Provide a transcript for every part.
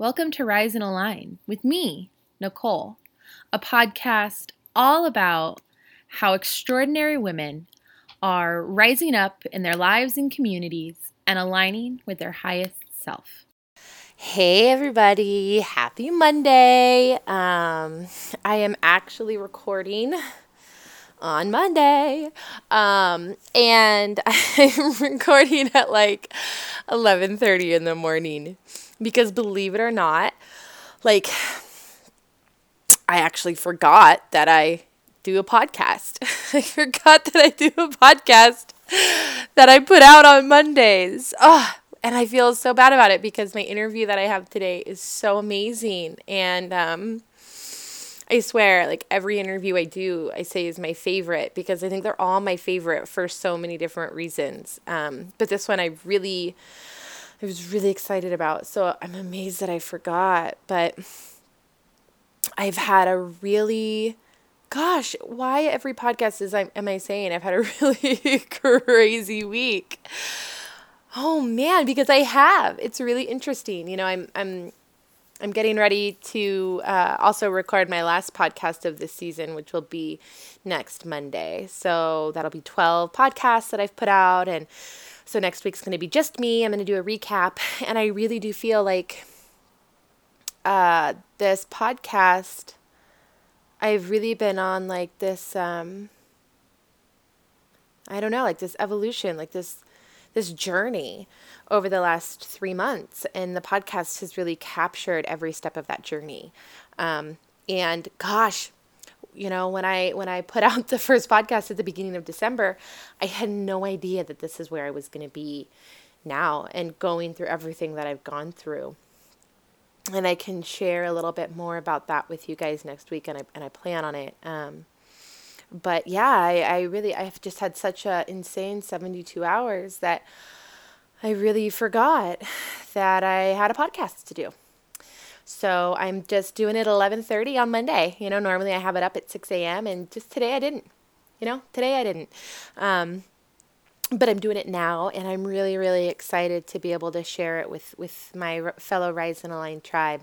Welcome to Rise and Align with me, Nicole, a podcast all about how extraordinary women are rising up in their lives and communities and aligning with their highest self. Hey everybody, happy Monday. Um, I am actually recording on Monday. Um, and I'm recording at like 11:30 in the morning because believe it or not, like I actually forgot that I do a podcast. I forgot that I do a podcast that I put out on Mondays. Oh, and I feel so bad about it because my interview that I have today is so amazing. And um, I swear, like every interview I do, I say is my favorite because I think they're all my favorite for so many different reasons. Um, but this one I really, I was really excited about. So I'm amazed that I forgot. But I've had a really, gosh, why every podcast is I am I saying I've had a really crazy week. Oh man, because I have. It's really interesting. You know, I'm I'm I'm getting ready to uh, also record my last podcast of this season, which will be next Monday. So that'll be 12 podcasts that I've put out. And so next week's going to be just me. I'm going to do a recap. And I really do feel like uh, this podcast, I've really been on like this, um, I don't know, like this evolution, like this this journey over the last three months. And the podcast has really captured every step of that journey. Um, and gosh, you know when i when i put out the first podcast at the beginning of december i had no idea that this is where i was going to be now and going through everything that i've gone through and i can share a little bit more about that with you guys next week and i, and I plan on it um, but yeah, I, I really I've just had such a insane 72 hours that I really forgot that I had a podcast to do. So I'm just doing it 11:30 on Monday. You know, normally I have it up at 6 a.m. and just today I didn't. You know, today I didn't. Um, but I'm doing it now, and I'm really, really excited to be able to share it with with my fellow Rise and Align tribe.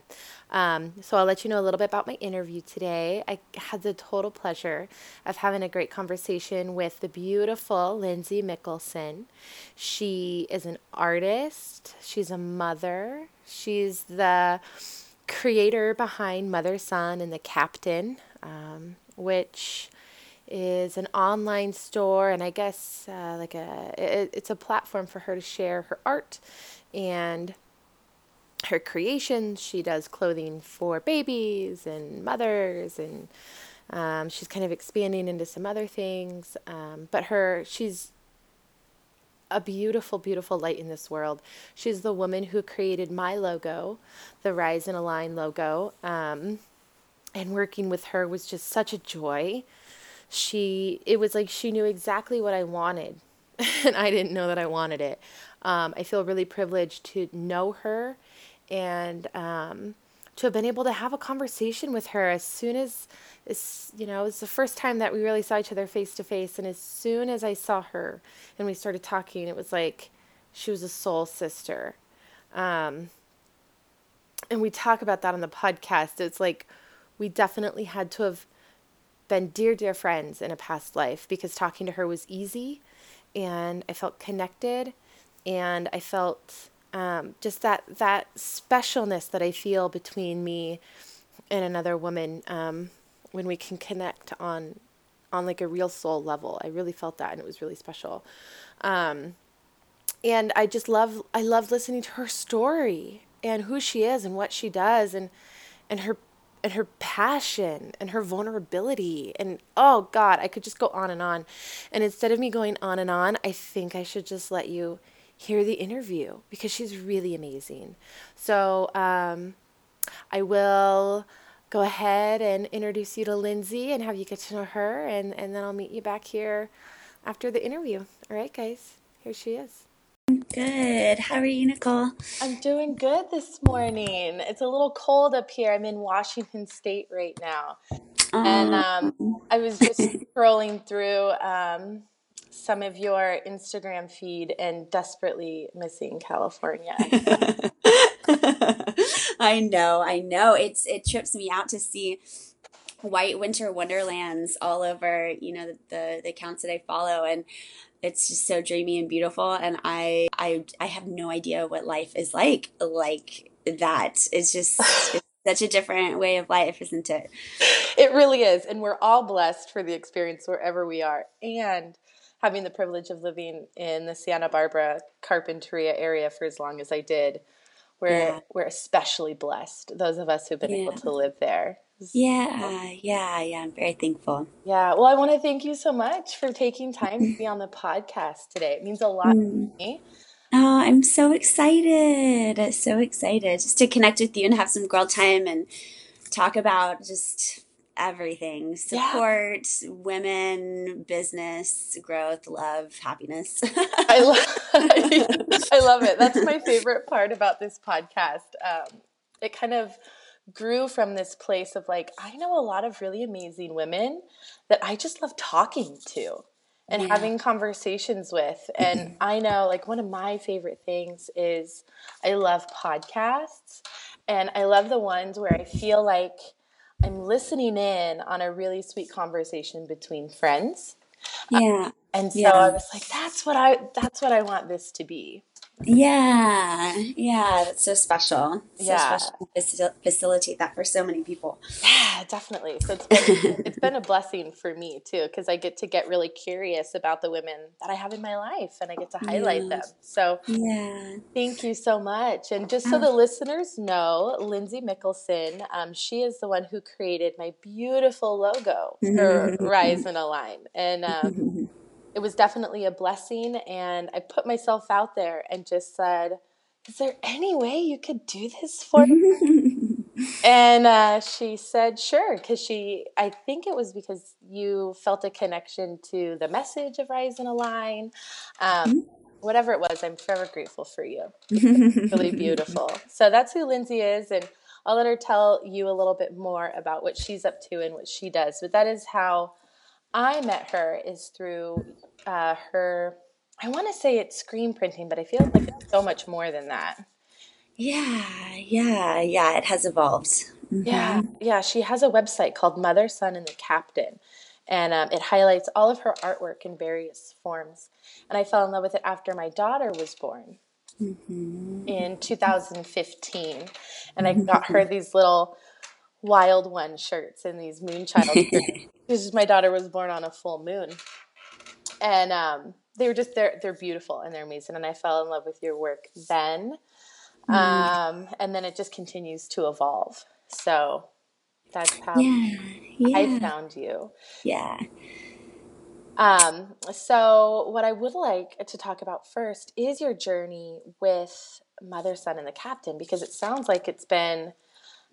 Um, so I'll let you know a little bit about my interview today. I had the total pleasure of having a great conversation with the beautiful Lindsay Mickelson. She is an artist. She's a mother. She's the creator behind Mother Son and the Captain, um, which is an online store and i guess uh, like a it, it's a platform for her to share her art and her creations. She does clothing for babies and mothers and um, she's kind of expanding into some other things um, but her she's a beautiful beautiful light in this world she's the woman who created my logo the rise and align logo um, and working with her was just such a joy she it was like she knew exactly what I wanted and I didn't know that I wanted it. Um, I feel really privileged to know her and um, to have been able to have a conversation with her as soon as, as you know, it was the first time that we really saw each other face to face. And as soon as I saw her and we started talking, it was like she was a soul sister. Um, and we talk about that on the podcast. It's like we definitely had to have been dear, dear friends in a past life because talking to her was easy and I felt connected and I felt um, just that, that specialness that I feel between me and another woman um, when we can connect on on like a real soul level. I really felt that and it was really special. Um, and I just love I love listening to her story and who she is and what she does and and her and her passion and her vulnerability and oh god i could just go on and on and instead of me going on and on i think i should just let you hear the interview because she's really amazing so um, i will go ahead and introduce you to lindsay and have you get to know her and, and then i'll meet you back here after the interview all right guys here she is Good. How are you, Nicole? I'm doing good this morning. It's a little cold up here. I'm in Washington State right now. And um, um I was just scrolling through um, some of your Instagram feed and desperately missing California. I know, I know. It's it trips me out to see white winter wonderlands all over, you know, the, the, the accounts that I follow and it's just so dreamy and beautiful and I I I have no idea what life is like like that. It's just it's such a different way of life, isn't it? It really is. And we're all blessed for the experience wherever we are. And having the privilege of living in the Santa Barbara Carpinteria area for as long as I did, we're yeah. we're especially blessed. Those of us who've been yeah. able to live there. Yeah, yeah, yeah. I'm very thankful. Yeah. Well, I want to thank you so much for taking time to be on the podcast today. It means a lot mm. to me. Oh, I'm so excited. So excited just to connect with you and have some girl time and talk about just everything. Support yeah. women business growth love happiness. I, love, I love it. That's my favorite part about this podcast. Um, it kind of grew from this place of like i know a lot of really amazing women that i just love talking to and yeah. having conversations with. And i know like one of my favorite things is i love podcasts. And i love the ones where i feel like I'm listening in on a really sweet conversation between friends. Yeah. and so yeah. I was like, that's what I that's what I want this to be. Yeah, yeah, that's so special. So yeah. special to facilitate that for so many people. Yeah, definitely. So it's been, it's been a blessing for me too, because I get to get really curious about the women that I have in my life, and I get to highlight yeah. them. So yeah, thank you so much. And just so oh. the listeners know, Lindsay Mickelson, um, she is the one who created my beautiful logo for Rise and Align, and. Um, it was definitely a blessing. And I put myself out there and just said, Is there any way you could do this for me? and uh, she said, Sure, because she, I think it was because you felt a connection to the message of Rise and Align. Um, mm-hmm. Whatever it was, I'm forever grateful for you. really beautiful. So that's who Lindsay is. And I'll let her tell you a little bit more about what she's up to and what she does. But that is how I met her is through uh, her. I want to say it's screen printing, but I feel like it's so much more than that. Yeah, yeah, yeah. It has evolved. Mm-hmm. Yeah, yeah. She has a website called Mother, Son, and the Captain, and um, it highlights all of her artwork in various forms. And I fell in love with it after my daughter was born mm-hmm. in 2015, and I got her these little wild one shirts and these moonchild shirts because my daughter was born on a full moon and um, they were just they're they're beautiful and they're amazing and i fell in love with your work then mm. um, and then it just continues to evolve so that's how yeah, yeah. i found you yeah um, so what i would like to talk about first is your journey with mother son and the captain because it sounds like it's been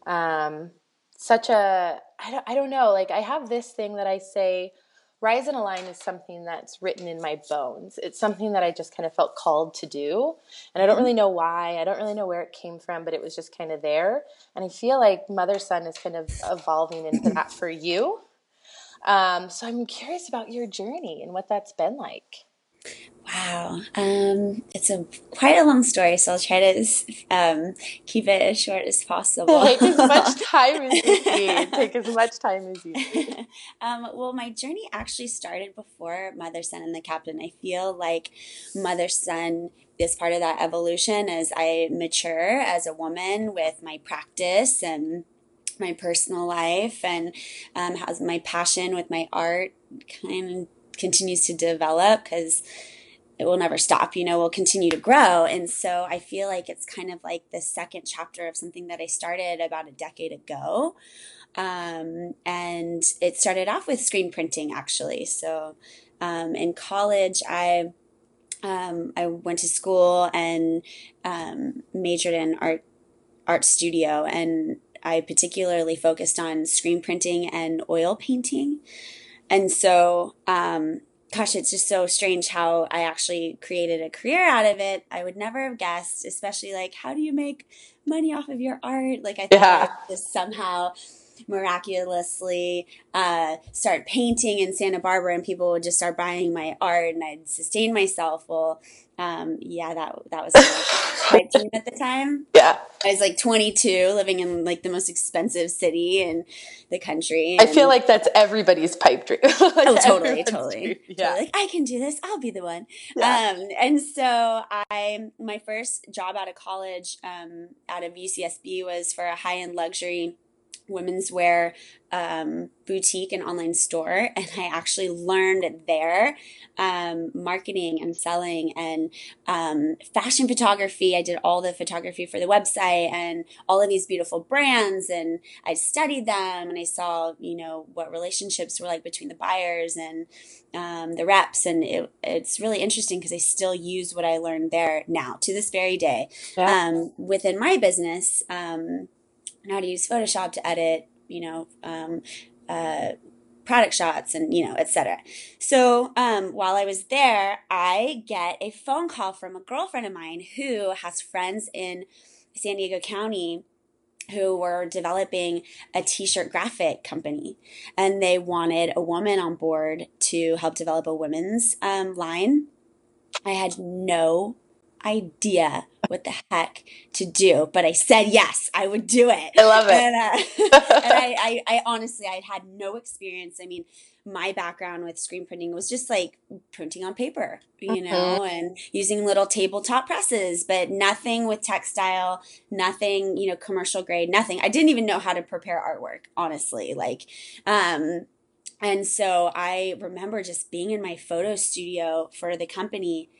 um, such a I don't, I don't know like i have this thing that i say rise and align is something that's written in my bones. It's something that i just kind of felt called to do and i don't really know why i don't really know where it came from but it was just kind of there and i feel like mother son is kind of evolving into that for you. Um, so i'm curious about your journey and what that's been like Wow, um, it's a quite a long story, so I'll try to um, keep it as short as possible. Take as much time as you need. Take as much time as you need. um, well, my journey actually started before Mother Son and the Captain. I feel like Mother Son is part of that evolution as I mature as a woman with my practice and my personal life, and um, has my passion with my art kind of continues to develop because it will never stop, you know, we'll continue to grow. And so I feel like it's kind of like the second chapter of something that I started about a decade ago. Um, and it started off with screen printing actually. So um, in college, I um, I went to school and um, majored in art art studio, and I particularly focused on screen printing and oil painting. And so um, gosh, it's just so strange how I actually created a career out of it. I would never have guessed, especially like, how do you make money off of your art? Like, I thought yeah. just somehow miraculously uh, start painting in Santa Barbara, and people would just start buying my art, and I'd sustain myself. Well, um, yeah, that that was my dream at the time. Yeah, I was like 22, living in like the most expensive city in the country. I feel like that's everybody's pipe dream. like oh, totally, totally. Dream. Yeah, totally. like I can do this. I'll be the one. Yeah. Um, and so I, my first job out of college, um, out of UCSB, was for a high end luxury women's wear um, boutique and online store and i actually learned there um, marketing and selling and um, fashion photography i did all the photography for the website and all of these beautiful brands and i studied them and i saw you know what relationships were like between the buyers and um, the reps and it, it's really interesting because i still use what i learned there now to this very day yeah. Um, within my business um, how to use Photoshop to edit, you know, um, uh, product shots and, you know, etc. So um, while I was there, I get a phone call from a girlfriend of mine who has friends in San Diego County who were developing a t-shirt graphic company and they wanted a woman on board to help develop a women's um, line i had no idea what the heck to do, but I said yes, I would do it. I love it. And, uh, and I, I, I, honestly, I had no experience. I mean, my background with screen printing was just like printing on paper, you mm-hmm. know, and using little tabletop presses, but nothing with textile, nothing, you know, commercial grade, nothing. I didn't even know how to prepare artwork, honestly. Like, um, and so I remember just being in my photo studio for the company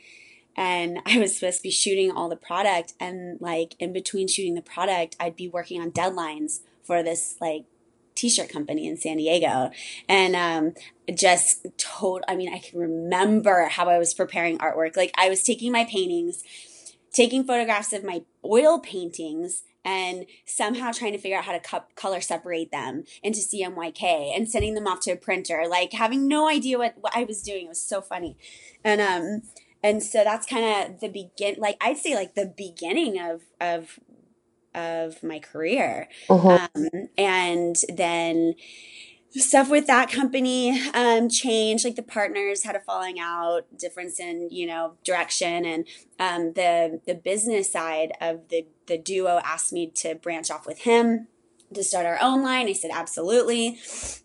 and I was supposed to be shooting all the product and like in between shooting the product I'd be working on deadlines for this like t-shirt company in San Diego. And um just told I mean I can remember how I was preparing artwork. Like I was taking my paintings taking photographs of my oil paintings and somehow trying to figure out how to co- color separate them into CMYK and sending them off to a printer. Like having no idea what, what I was doing. It was so funny. And um and so that's kind of the begin like i'd say like the beginning of of of my career. Uh-huh. um, and then stuff with that company um, changed like the partners had a falling out difference in you know direction. And um, the the business side of the the duo asked me to branch off with him to start our own line? I said, absolutely.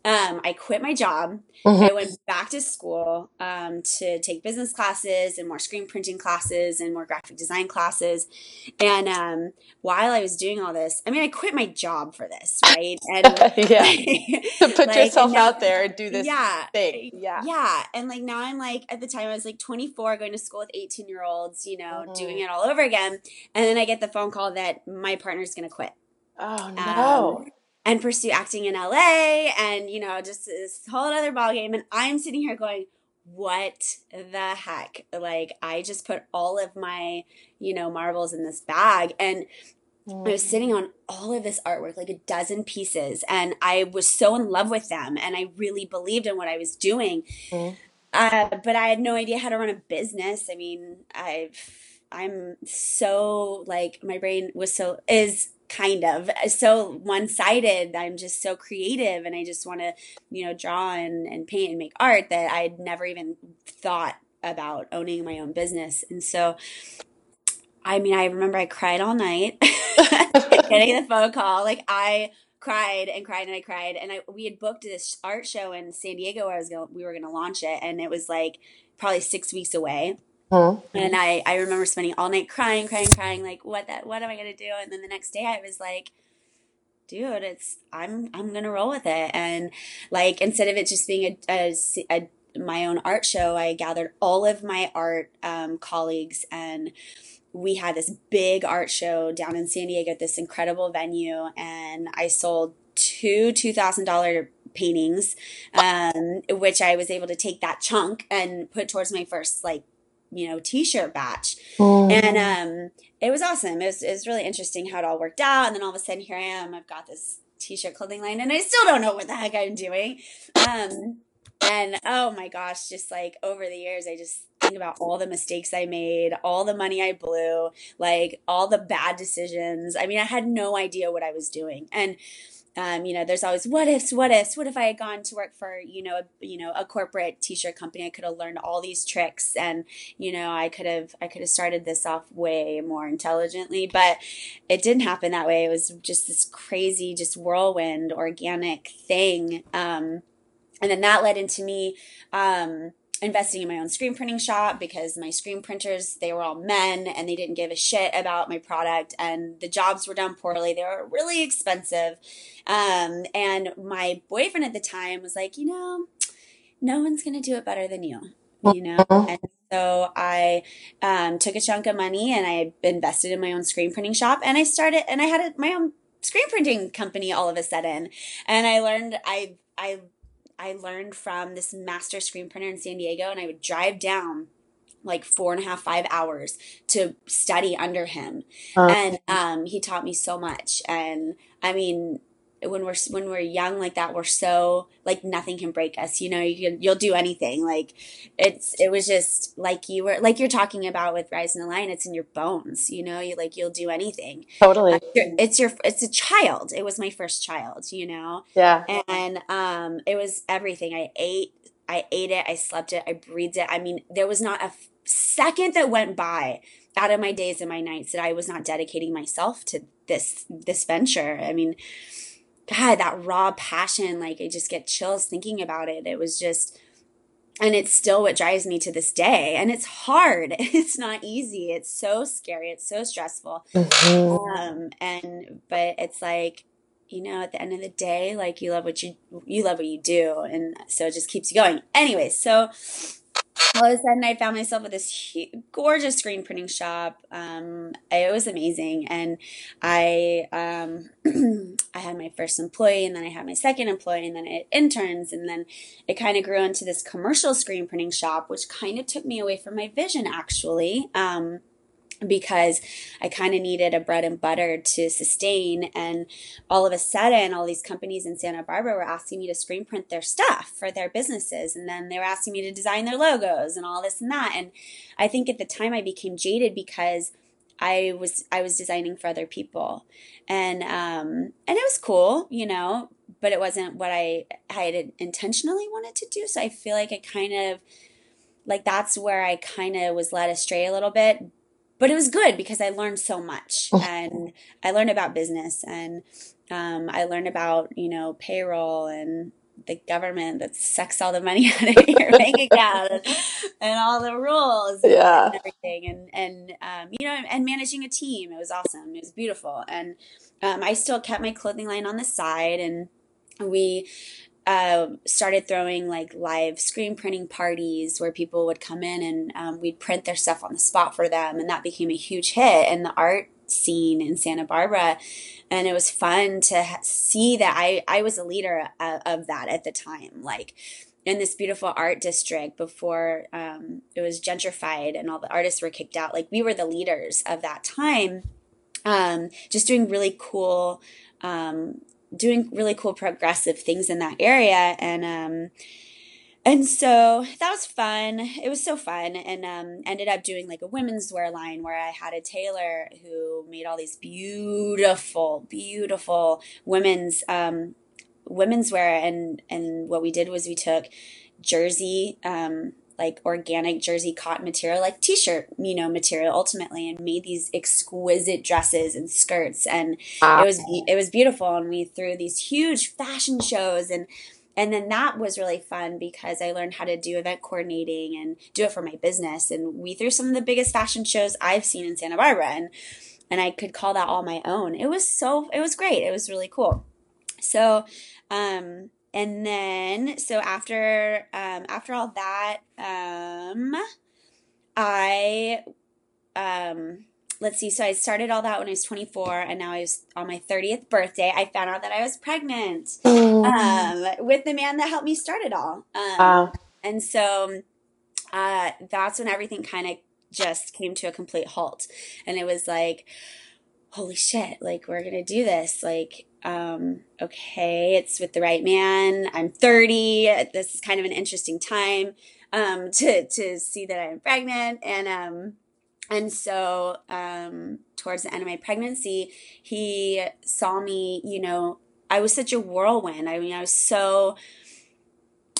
Um, I quit my job. Mm-hmm. I went back to school um, to take business classes and more screen printing classes and more graphic design classes. And um, while I was doing all this, I mean, I quit my job for this, right? And yeah, to put like, yourself now, out there and do this yeah, thing. Yeah, yeah. And like now, I'm like at the time I was like 24, going to school with 18 year olds, you know, mm-hmm. doing it all over again. And then I get the phone call that my partner's going to quit. Oh no. Um, and pursue acting in LA and you know just this whole other ballgame and I'm sitting here going what the heck like I just put all of my you know marbles in this bag and mm. I was sitting on all of this artwork like a dozen pieces and I was so in love with them and I really believed in what I was doing mm. uh, but I had no idea how to run a business I mean I've I'm so like my brain was so is kind of uh, so one-sided i'm just so creative and i just want to you know draw and, and paint and make art that i'd never even thought about owning my own business. And so i mean i remember i cried all night getting the phone call. Like i cried and cried and i cried. And I, we had booked this art show in san diego where i was going we were going to launch it. And it was like probably six weeks away Mm-hmm. And I, I remember spending all night crying, crying, crying, like, what that, what am I to do? And then the next day I was like, dude, it's, I'm, I'm to roll with it. And like, instead of it just being a, a, a my own art show, I gathered all of my art um, colleagues and we had this big art show down in San Diego at this incredible venue. And I sold two $2,000 paintings, um, which I was able to take that chunk and put towards my first like you know t-shirt batch. Mm. and um it was awesome. It was, it was really interesting how it all worked out. And then all of a sudden here i am. I've got this t-shirt clothing line and i still don't know what the heck i'm doing. Um and oh my gosh just like over the years i just think about all the mistakes i made all the money i blew like all the bad decisions. I mean i had no idea what i was doing. And um, you know, there's always what ifs, what ifs. What if I had gone to work for, you know, a, you know, a corporate t-shirt company? I could have learned all these tricks, and you know, I could have, I could have started this off way more intelligently. But it didn't happen that way. It was just this crazy, just whirlwind, organic thing. Um, and then that led into me. Um, investing in my own screen printing shop because my screen printers they were all men and they didn't give a shit about my product and the jobs were done poorly. They were really expensive. Um, and my boyfriend at the time was like you know no one's gonna do it better than you you know? And so i um, took a chunk of money and i invested in my own screen printing shop and i started and i had a, my own screen printing company all of a sudden. And i learned i i I learned from this master screen printer in San Diego, and I would drive down like four and a half, five hours to study under him. Uh, and um, he taught me so much. And I mean, when we're when we're young like that we're so like nothing can break us you know you can, you'll do anything like it's it was just like you were like you're talking about with rise and align it's in your bones you know you like you'll do anything. Totally. Uh, it's your it's a child it was my first child you know? Yeah. And um it was everything i ate i ate it i slept it i breathed it i mean there was not a f- second that went by out of my days and my nights that i was not dedicating myself to this this venture i mean God, that raw passion, like I just get chills thinking about it. It was just, and it's still what drives me to this day. And it's hard. It's not easy. It's so scary. It's so stressful. Mm-hmm. Um, and, but it's like, you know, at the end of the day, like you love what you, you love what you do. And so it just keeps you going. Anyway, so all of a sudden I found myself with this huge, gorgeous screen printing shop. Um, it was amazing. And I, um, I had my first employee and then I had my second employee and then I had interns. And then it kind of grew into this commercial screen printing shop, which kind of took me away from my vision actually. Um, because I kind of needed a bread and butter to sustain. And all of a sudden, all these companies in Santa Barbara were asking me to screen print their stuff for their businesses. And then they were asking me to design their logos and all this and that. And I think at the time I became jaded because I was I was designing for other people, and um, and it was cool, you know, but it wasn't what I had intentionally wanted to do. So I feel like I kind of like that's where I kind of was led astray a little bit but it was good because I learned so much oh. and I learned about business and um, I learned about, you know, payroll and the government that sucks all the money out of your bank account and, and, all the rules yeah. and everything and, and um, you know, and managing a team. It was awesome. It was beautiful. And um, I still kept my clothing line on the side and we uh, started throwing like live screen printing parties where people would come in and um, we'd print their stuff on the spot for them, and that became a huge hit in the art scene in Santa Barbara. And it was fun to see that I I was a leader of, of that at the time, like in this beautiful art district before um, it was gentrified and all the artists were kicked out. Like we were the leaders of that time, um, just doing really cool um, doing really cool progressive things in that area. And um and so that was fun. It was so fun. And um ended up doing like a women's wear line where i had a tailor who made all these beautiful beautiful women's um women's wear. And and what we did was we took jersey um like organic jersey cotton material, like t-shirt, you know, material ultimately, and made these exquisite dresses and skirts, and it was it was beautiful. And we threw these huge fashion shows, and and then that was really fun because I learned how to do event coordinating and do it for my business. And we threw some of the biggest fashion shows I've seen in Santa Barbara, and and I could call that all my own. It was so it was great. It was really cool. So um and then so after um after all that um i um let's see so i started all that when i was 24 and now i was on my 30th birthday i found out that i was pregnant mm. um with the man that helped me start it all um wow. and so uh that's when everything kind of just came to a complete halt and it was like holy shit like we're gonna do this like um, okay, it's with the right man. I'm 30. This is kind of an interesting time um, to to see that I'm pregnant, and um, and so um, towards the end of my pregnancy, he saw me, you know, I was such a whirlwind. I mean, I was so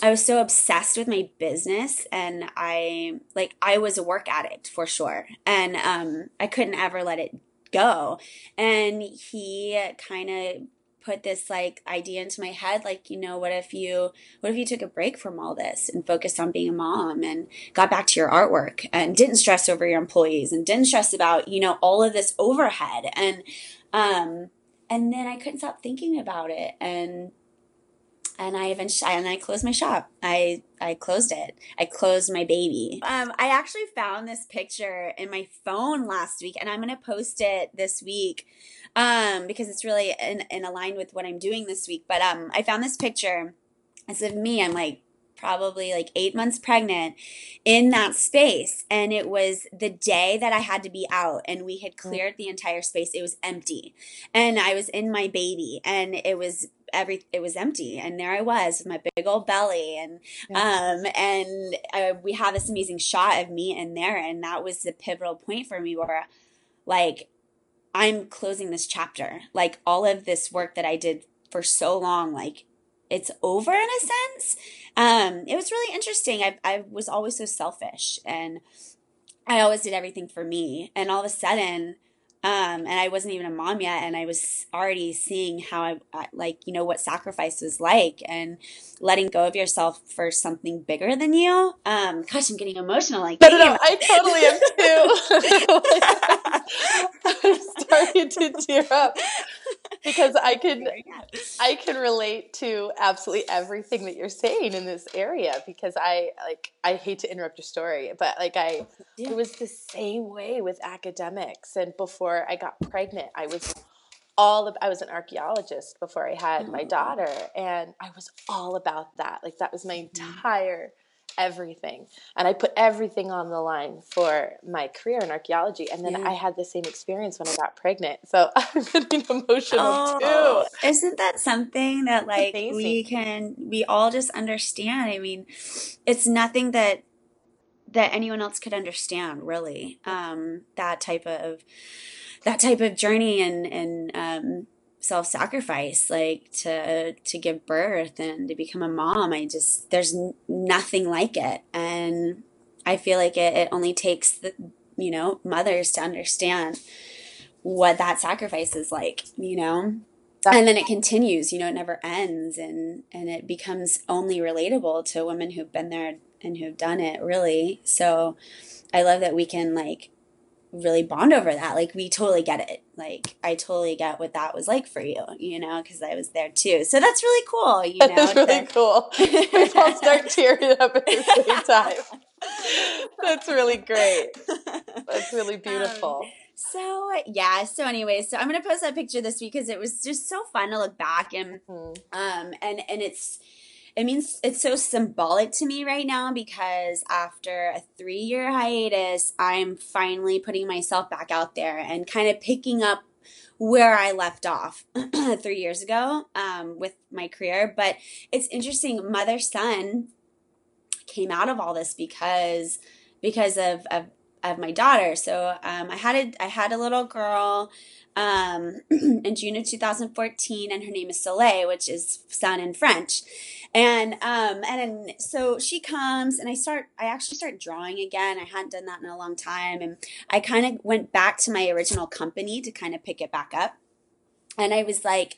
I was so obsessed with my business and I like I was a work addict for sure. And um I couldn't ever let it go. And he kind of put this like idea into my head like you know what if you what if you took a break from all this and focused on being a mom and got back to your artwork and didn't stress over your employees and didn't stress about you know all of this overhead and um and then I couldn't stop thinking about it and and I eventually and I closed my shop. I I closed it. I closed my baby. Um, I actually found this picture in my phone last week, and I'm gonna post it this week um, because it's really in, in aligned with what I'm doing this week. But um, I found this picture. It's of me. I'm like probably like eight months pregnant in that space. And it was the day that I had to be out and we had cleared the entire space. It was empty. And I was in my baby and it was every it was empty and there I was with my big old belly and yeah. um and uh, we have this amazing shot of me in there and that was the pivotal point for me where like I'm closing this chapter like all of this work that I did for so long like it's over in a sense. Um, it was really interesting. I, I was always so selfish and I always did everything for me. And all of a sudden, um, and I wasn't even a mom yet, and I was already seeing how I, like, you know, what sacrifice was like, and letting go of yourself for something bigger than you. Um, gosh, I'm getting emotional. Like, no, no, no, I totally am too. I'm starting to tear up because I can, I can relate to absolutely everything that you're saying in this area because I like, I hate to interrupt your story, but like, I, yeah. it was the same way with academics, and before I got pregnant, I was all of, I was an archaeologist before I had my mm-hmm. daughter, and I was all about that. Like that was my mm-hmm. Everything. And I put everything on the line for my career in archaeology. And then yeah. I had the same experience when I got pregnant. So I'm getting emotional oh, too. Isn't that something that like we can we all just understand? I mean, it's nothing that that anyone else could understand really. Um that type of that type of journey and and um, self sacrifice, like to to give birth and to become a mom. I just there's nothing like it, and I feel like it, it only takes the you know mothers to understand what that sacrifice is like. You know. and then it continues you know it never ends and and it becomes only relatable to women who've been there and who've done it really so i love that we can like really bond over that. Like we totally get it. Like I totally get what that was like for you, you know, because I was there too. So that's really cool. You know, that's really cool. we all start tearing up at the same time. that's really great. That's really um, beautiful. Um, so yeah. So anyway, so I'm gonna post that picture this week because it was just so fun to look back and mm-hmm. um and and it's it means it's so symbolic to me right now because after a three year hiatus, I'm finally putting myself back out there and kind of picking up where I left off three years ago um, with my career. But it's interesting, mother son came out of all this because because of, of of my daughter. So um, I had a I had a little girl um, in June of 2014, and her name is Soleil, which is sun in French. And um, and so she comes, and I start. I actually start drawing again. I hadn't done that in a long time, and I kind of went back to my original company to kind of pick it back up. And I was like,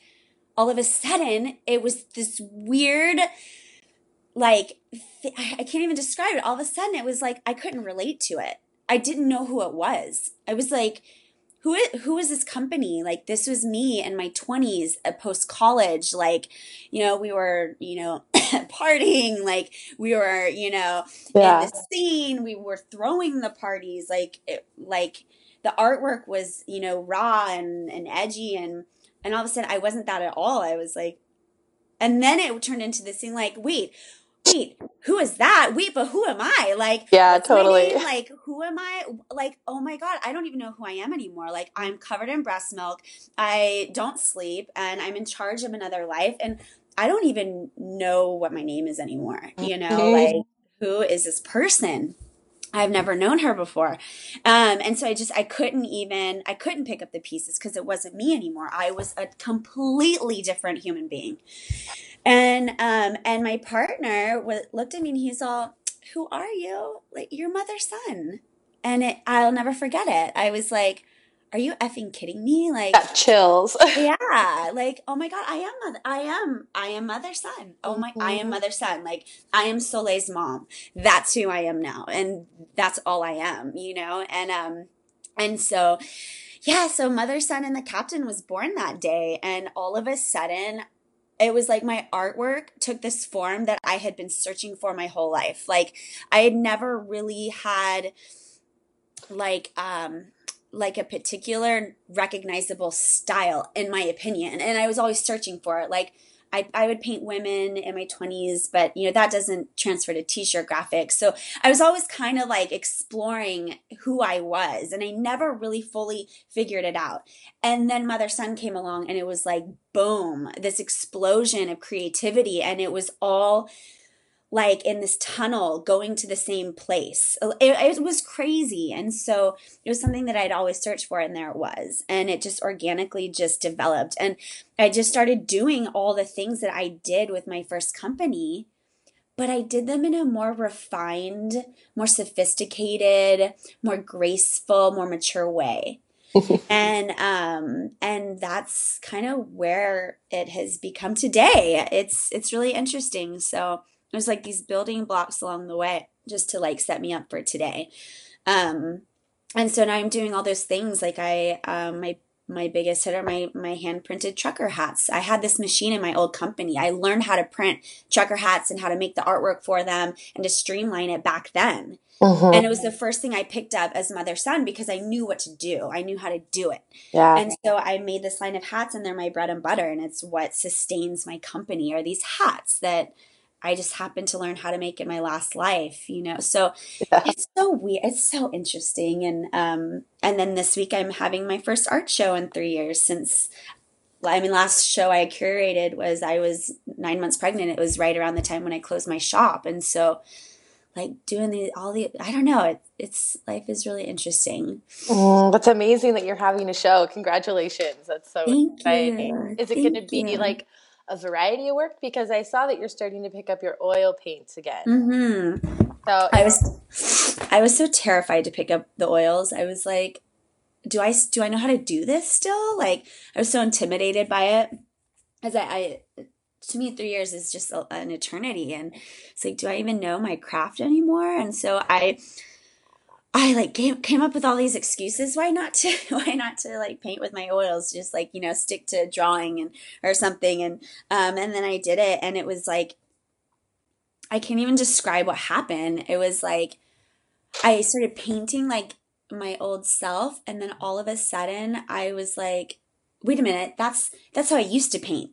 all of a sudden, it was this weird like I can't even describe it. All of a sudden, it was like I couldn't relate to it. I didn't know who it was. I was like, who is, who is this company? Like this was me in my 20s, uh, post college. Like, you know, we were, you know, partying. Like we were, you know, yeah. in the scene. We were throwing the parties. Like, it, like the artwork was, you know, raw and, and edgy. And, and all of a sudden I wasn't that at all. I was like, and then it turned into this thing like, wait, wait, who is that? Wait, but who am I? Like, yeah, totally. Like, who am I? Like, oh my God, I don't even know who I am anymore. Like, I'm covered in breast milk. I don't sleep and I'm in charge of another life. And I don't even know what my name is anymore. You know, mm-hmm. like, who is this person? I've never known her before. Um, and so I just, I couldn't even, I couldn't pick up the pieces because it wasn't me anymore. I was a completely different human being. And, um, and my partner w- looked at me and he's all, who are you? Like, your mother's son. And it, I'll never forget it. I was like, are you effing kidding me? Like that chills. yeah, like oh my god, I am mother, I am, I am mother son. Oh my, mm-hmm. I am mm-hmm. mother son. Like I am Soleil's mom. That's who I am now, and that's all I am. You know, and um, and so yeah, so mother son and the captain was born that day, and all of a sudden. It was like my artwork took this form that I had been searching for my whole life. Like I had never really had like um like a particular recognizable style in my opinion and i was always searching for it. Like I, I would paint women in my 20s but you know that doesn't transfer to t-shirt graphics. So i was always kind of like exploring who i was and i never really fully figured it out. And then mother son came along and it was like boom this explosion of creativity and it was all like in this tunnel going to the same place. It, it, was crazy. And so it was something that I'd always searched for, and there it was. And it just organically just developed. And I just started doing all the things that I did with my first company, but I did them in a more refined, more sophisticated, more graceful, more mature way. and um and that's kind of where it has become today it's it's really interesting so it was like these building blocks along the way just to like set me up for today. Um, and so now I'm doing all those things. Like I, um, my my biggest hit are my my hand printed trucker hats. I had this machine in my old company. I learned how to print trucker hats and how to make the artwork for them and to streamline it back then. Mm-hmm. And it was the first thing I picked up as mother son because I knew what to do. I knew how to do it. Yeah. And so I made this line of hats and they're my bread and butter and it's what sustains my company are these hats that I just happened to learn how to make it my last life, you know. So yeah. it's so weird. It's so interesting. And um and then this week I'm having my first art show in 3 years since I mean last show I curated was I was 9 months pregnant. It was right around the time when I closed my shop. And so like doing the all the I don't know, it, it's life is really interesting. Mm, that's amazing that you're having a show. Congratulations. That's so Thank exciting. You. Is it going to be you. like a variety of work because I saw that you're starting to pick up your oil paints again. Mm-hmm. So I was I was so terrified to pick up the oils. I was like, do I do I know how to do this still? Like I was so intimidated by it. As I, I to me, three years is just a, an eternity, and it's like, do I even know my craft anymore? And so I I like came came up with all these excuses. Why not to why not to like paint with my oils? Just like you know stick to drawing and or something. And um and then I did it and it was like I can't even describe what happened. It was like I started painting like my old self and then all of a sudden I was like wait a minute that's that's how I used to paint.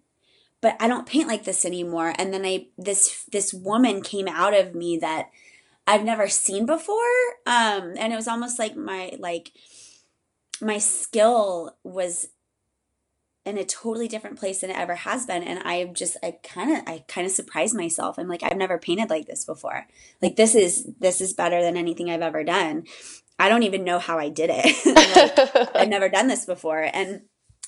But I don't paint like this anymore. And then I this this woman came out of me that I've never seen before. Um, and it was almost like my like my skill was in a totally different place than it ever has been. And i just i kind of i kind of surprised myself. I'm like i've never painted like this before. Like this is this is better than anything i've ever done. I don't even know how i did it. Like, i've never done this before. And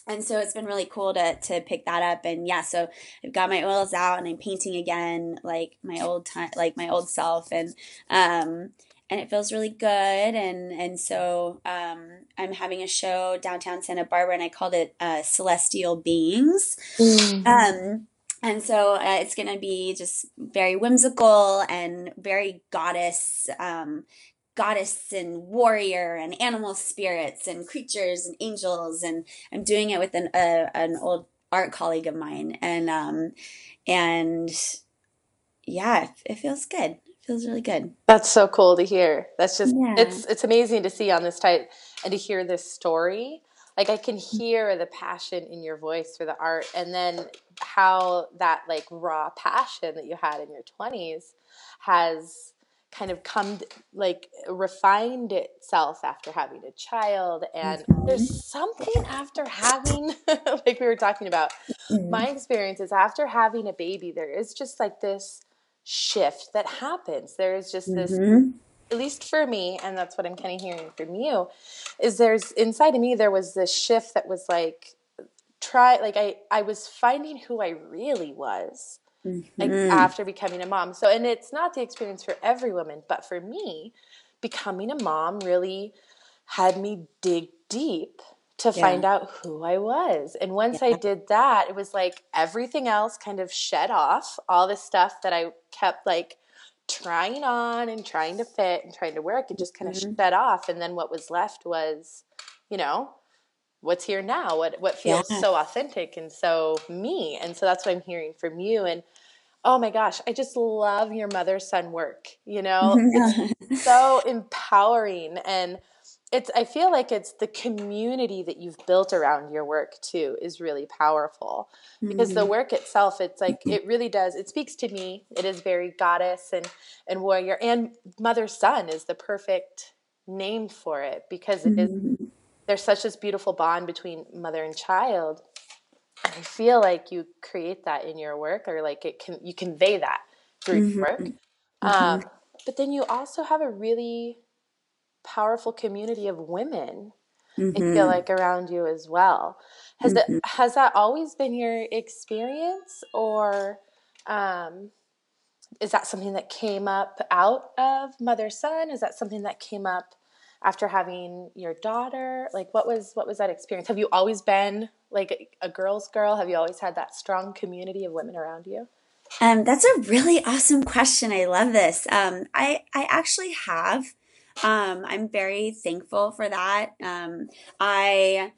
and so it's been really cool to to pick that up. And yeah so i've got my oils out and i'm painting again like my old time like my old self. And um and it feels really good. And and so um i'm having a show downtown santa barbara and i called it uh, celestial beings. Mm-hmm. um and so uh, it's going to be just very whimsical and very goddess um, goddess and warrior and animal spirits and creatures and angels. And I'm doing it with an uh, an old art colleague of mine. And um and yeah it, feels good. It feels really good. That's so cool to hear. That's just yeah. it's it's amazing to see on this type and to hear this story. Like I can hear the passion in your voice for the art and then how that like raw passion that you had in your 20s has kind of come like refined itself after having a child and mm-hmm. there's something after having like we were talking about mm-hmm. my experience is after having a baby there is just like this shift that happens there is just this mm-hmm. at least for me, and that's what I'm kind of hearing from you, is there's inside of me there was this shift that was like try like I I was finding who I really was mm-hmm. like after becoming a mom. So and it's not the experience for every woman, but for me, becoming a mom really had me dig deep to yeah. find out who I was. And once yeah. I did that, it was like everything else kind of shed off, all the stuff that I kept like trying on and trying to fit and trying to work, it just kind of mm-hmm. shed off. And then what was left was, you know, what's here now what what feels yeah. so authentic and so me. And so that's what i'm hearing from you. And oh my gosh i just love your mother son work you know? It's so empowering. And it's i feel like it's the community that you've built around your work too is really powerful. Because mm-hmm. the work itself it's like it really does it speaks to me. It is very goddess and and warrior. And mother son is the perfect name for it because it is mm-hmm there's such this beautiful bond between mother and child. I feel like you create that in your work, or like it can you convey that through mm-hmm. your work. Mm-hmm. Um, but then you also have a really powerful community of women. Mm-hmm. I feel mm-hmm. like around you as well. Has mm-hmm. it has that always been your experience, or um, is that something that came up out of mother son? Is that something that came up after having your daughter like what was what was that experience? Have you always been like a, girl's girl? Have you always had that strong community of women around you? Um, that's a really awesome question. I love this. Um, i i actually have. Um, i'm very thankful for that. Um, i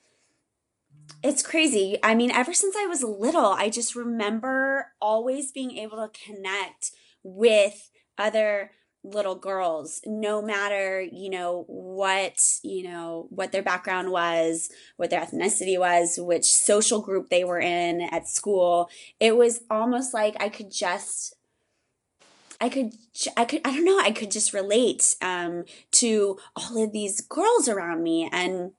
it's crazy. I mean ever since i was little i just remember always being able to connect with other little girls no matter you know what you know what their background was what their ethnicity was which social group they were in at school it was almost like i could just I could, I could, I don't know, I could just relate um, to all of these girls around me, and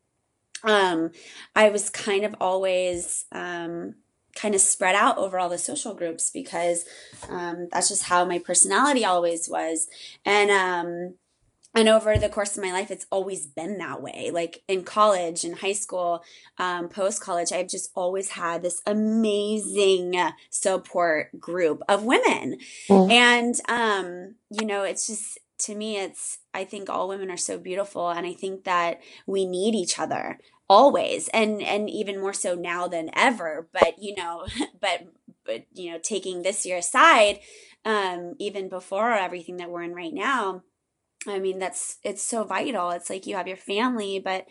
um, I was kind of always um, kind of spread out over all the social groups because um, that's just how my personality always was. And um, and over the course of my life, it's always been that way. Like in college, in high school, um, post college, I've just always had this amazing support group of women. Mm. And, um, you know, it's just, to me, it's, I think all women are so beautiful. And I think that we need each other always and and even more so now than ever but you know but but you know taking this year aside um even before everything that we're in right now i mean that's it's so vital. It's like you have your family but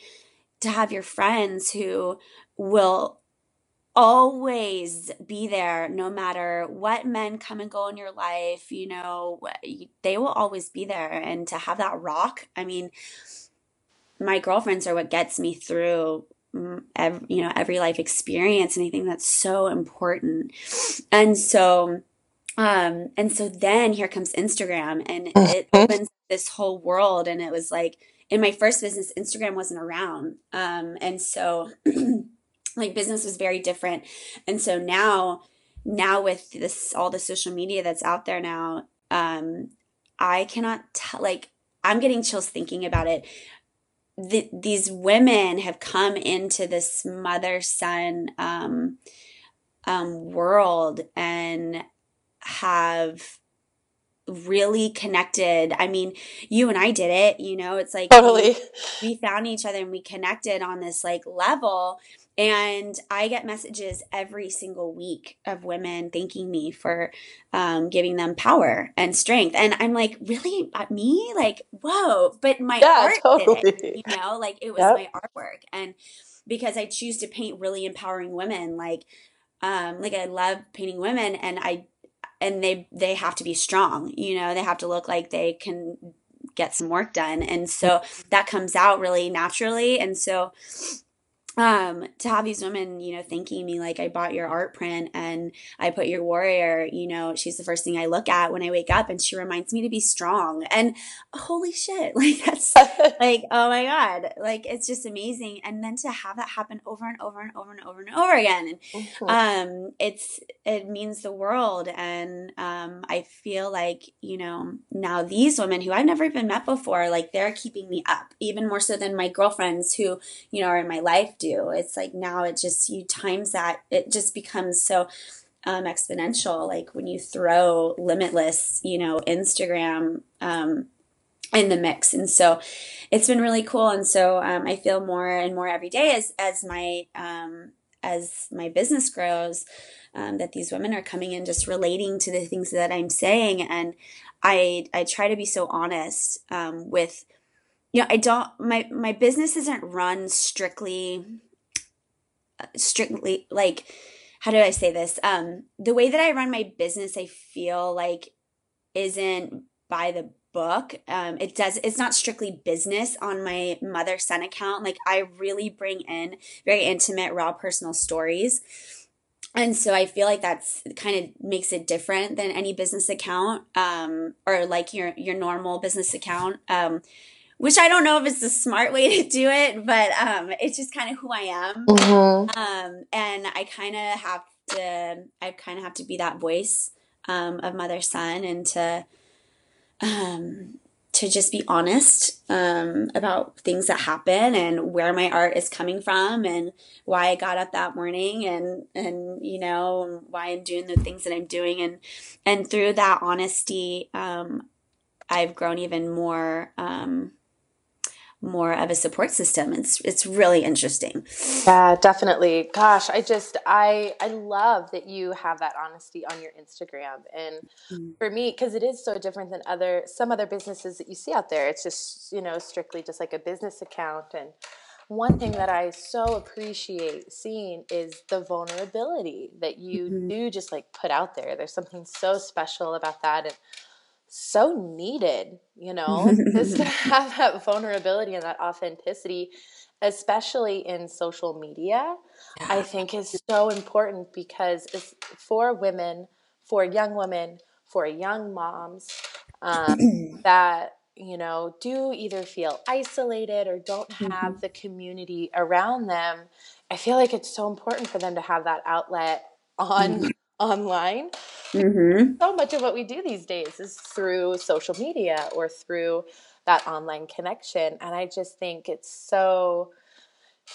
to have your friends who will always be there no matter what men come and go in your life you know they will always be there. And to have that rock i mean my girlfriends are what gets me through every, you know every life experience and i think that's so important. And so um and so then here comes instagram and it mm-hmm. opens this whole world and it was like in my first business instagram wasn't around. Um and so like business was very different. And so now now with this all the social media that's out there now um i cannot tell like i'm getting chills thinking about it the, these women have come into this mother son um, um, world and have really connected. I mean, you and I did it, you know, it's like totally. we, we found each other and we connected on this like level and I get messages every single week of women thanking me for um, giving them power and strength. And I'm like, really? Me? Like, whoa. But my yeah, art totally. it, you know, like it was yep. my artwork. And because I choose to paint really empowering women, like, um, like I love painting women and I, and they, they have to be strong, you know, they have to look like they can get some work done. And so that comes out really naturally. And so, um to have these women you know thanking me like i bought your art print and i put your warrior you know she's the first thing i look at when i wake up and she reminds me to be strong. And holy shit like that's like oh my god like it's just amazing. And then to have that happen over and over and over and over and over again. And um it's it means the world. And um i feel like you know now these women who i've never even met before like they're keeping me up even more so than my girlfriends who you know are in my life do. It's like now it just, you times that, it just becomes so um, exponential. Like when you throw limitless, you know, Instagram, um, in the mix. And so it's been really cool. And so um, I feel more and more every day as, as my, um, as my business grows, um, that these women are coming in just relating to the things that I'm saying. And I, I try to be so honest um, with you know, I don't my my business isn't run strictly strictly like how do I say this? Um the way that I run my business I feel like isn't by the book. Um it does it's not strictly business on my mother son account. Like I really bring in very intimate raw personal stories. And so I feel like that's kind of makes it different than any business account um or like your your normal business account. Um which I don't know if it's the smart way to do it, but um, it's just kind of who I am. Mm-hmm. Um, and I kind of have to, I kind of have to be that voice um, of mother son and to, um, to just be honest um, about things that happen and where my art is coming from and why I got up that morning and and you know why I'm doing the things that I'm doing and and through that honesty um, I've grown even more um, more of a support system. It's it's really interesting. Yeah, definitely. Gosh, I just I I love that you have that honesty on your Instagram. And mm-hmm. for me, because it is so different than other some other businesses that you see out there. It's just, you know, strictly just like a business account. And one thing that I so appreciate seeing is the vulnerability that you mm-hmm. do just like put out there. There's something so special about that. And so needed, you know, just to have that vulnerability and that authenticity, especially in social media, yeah. I think is so important because it's for women, for young women, for young moms um, that you know do either feel isolated or don't have mm-hmm. the community around them i feel like it's so important for them to have that outlet on mm-hmm online. Mm-hmm. So much of what we do these days is through social media or through that online connection. And I just think it's so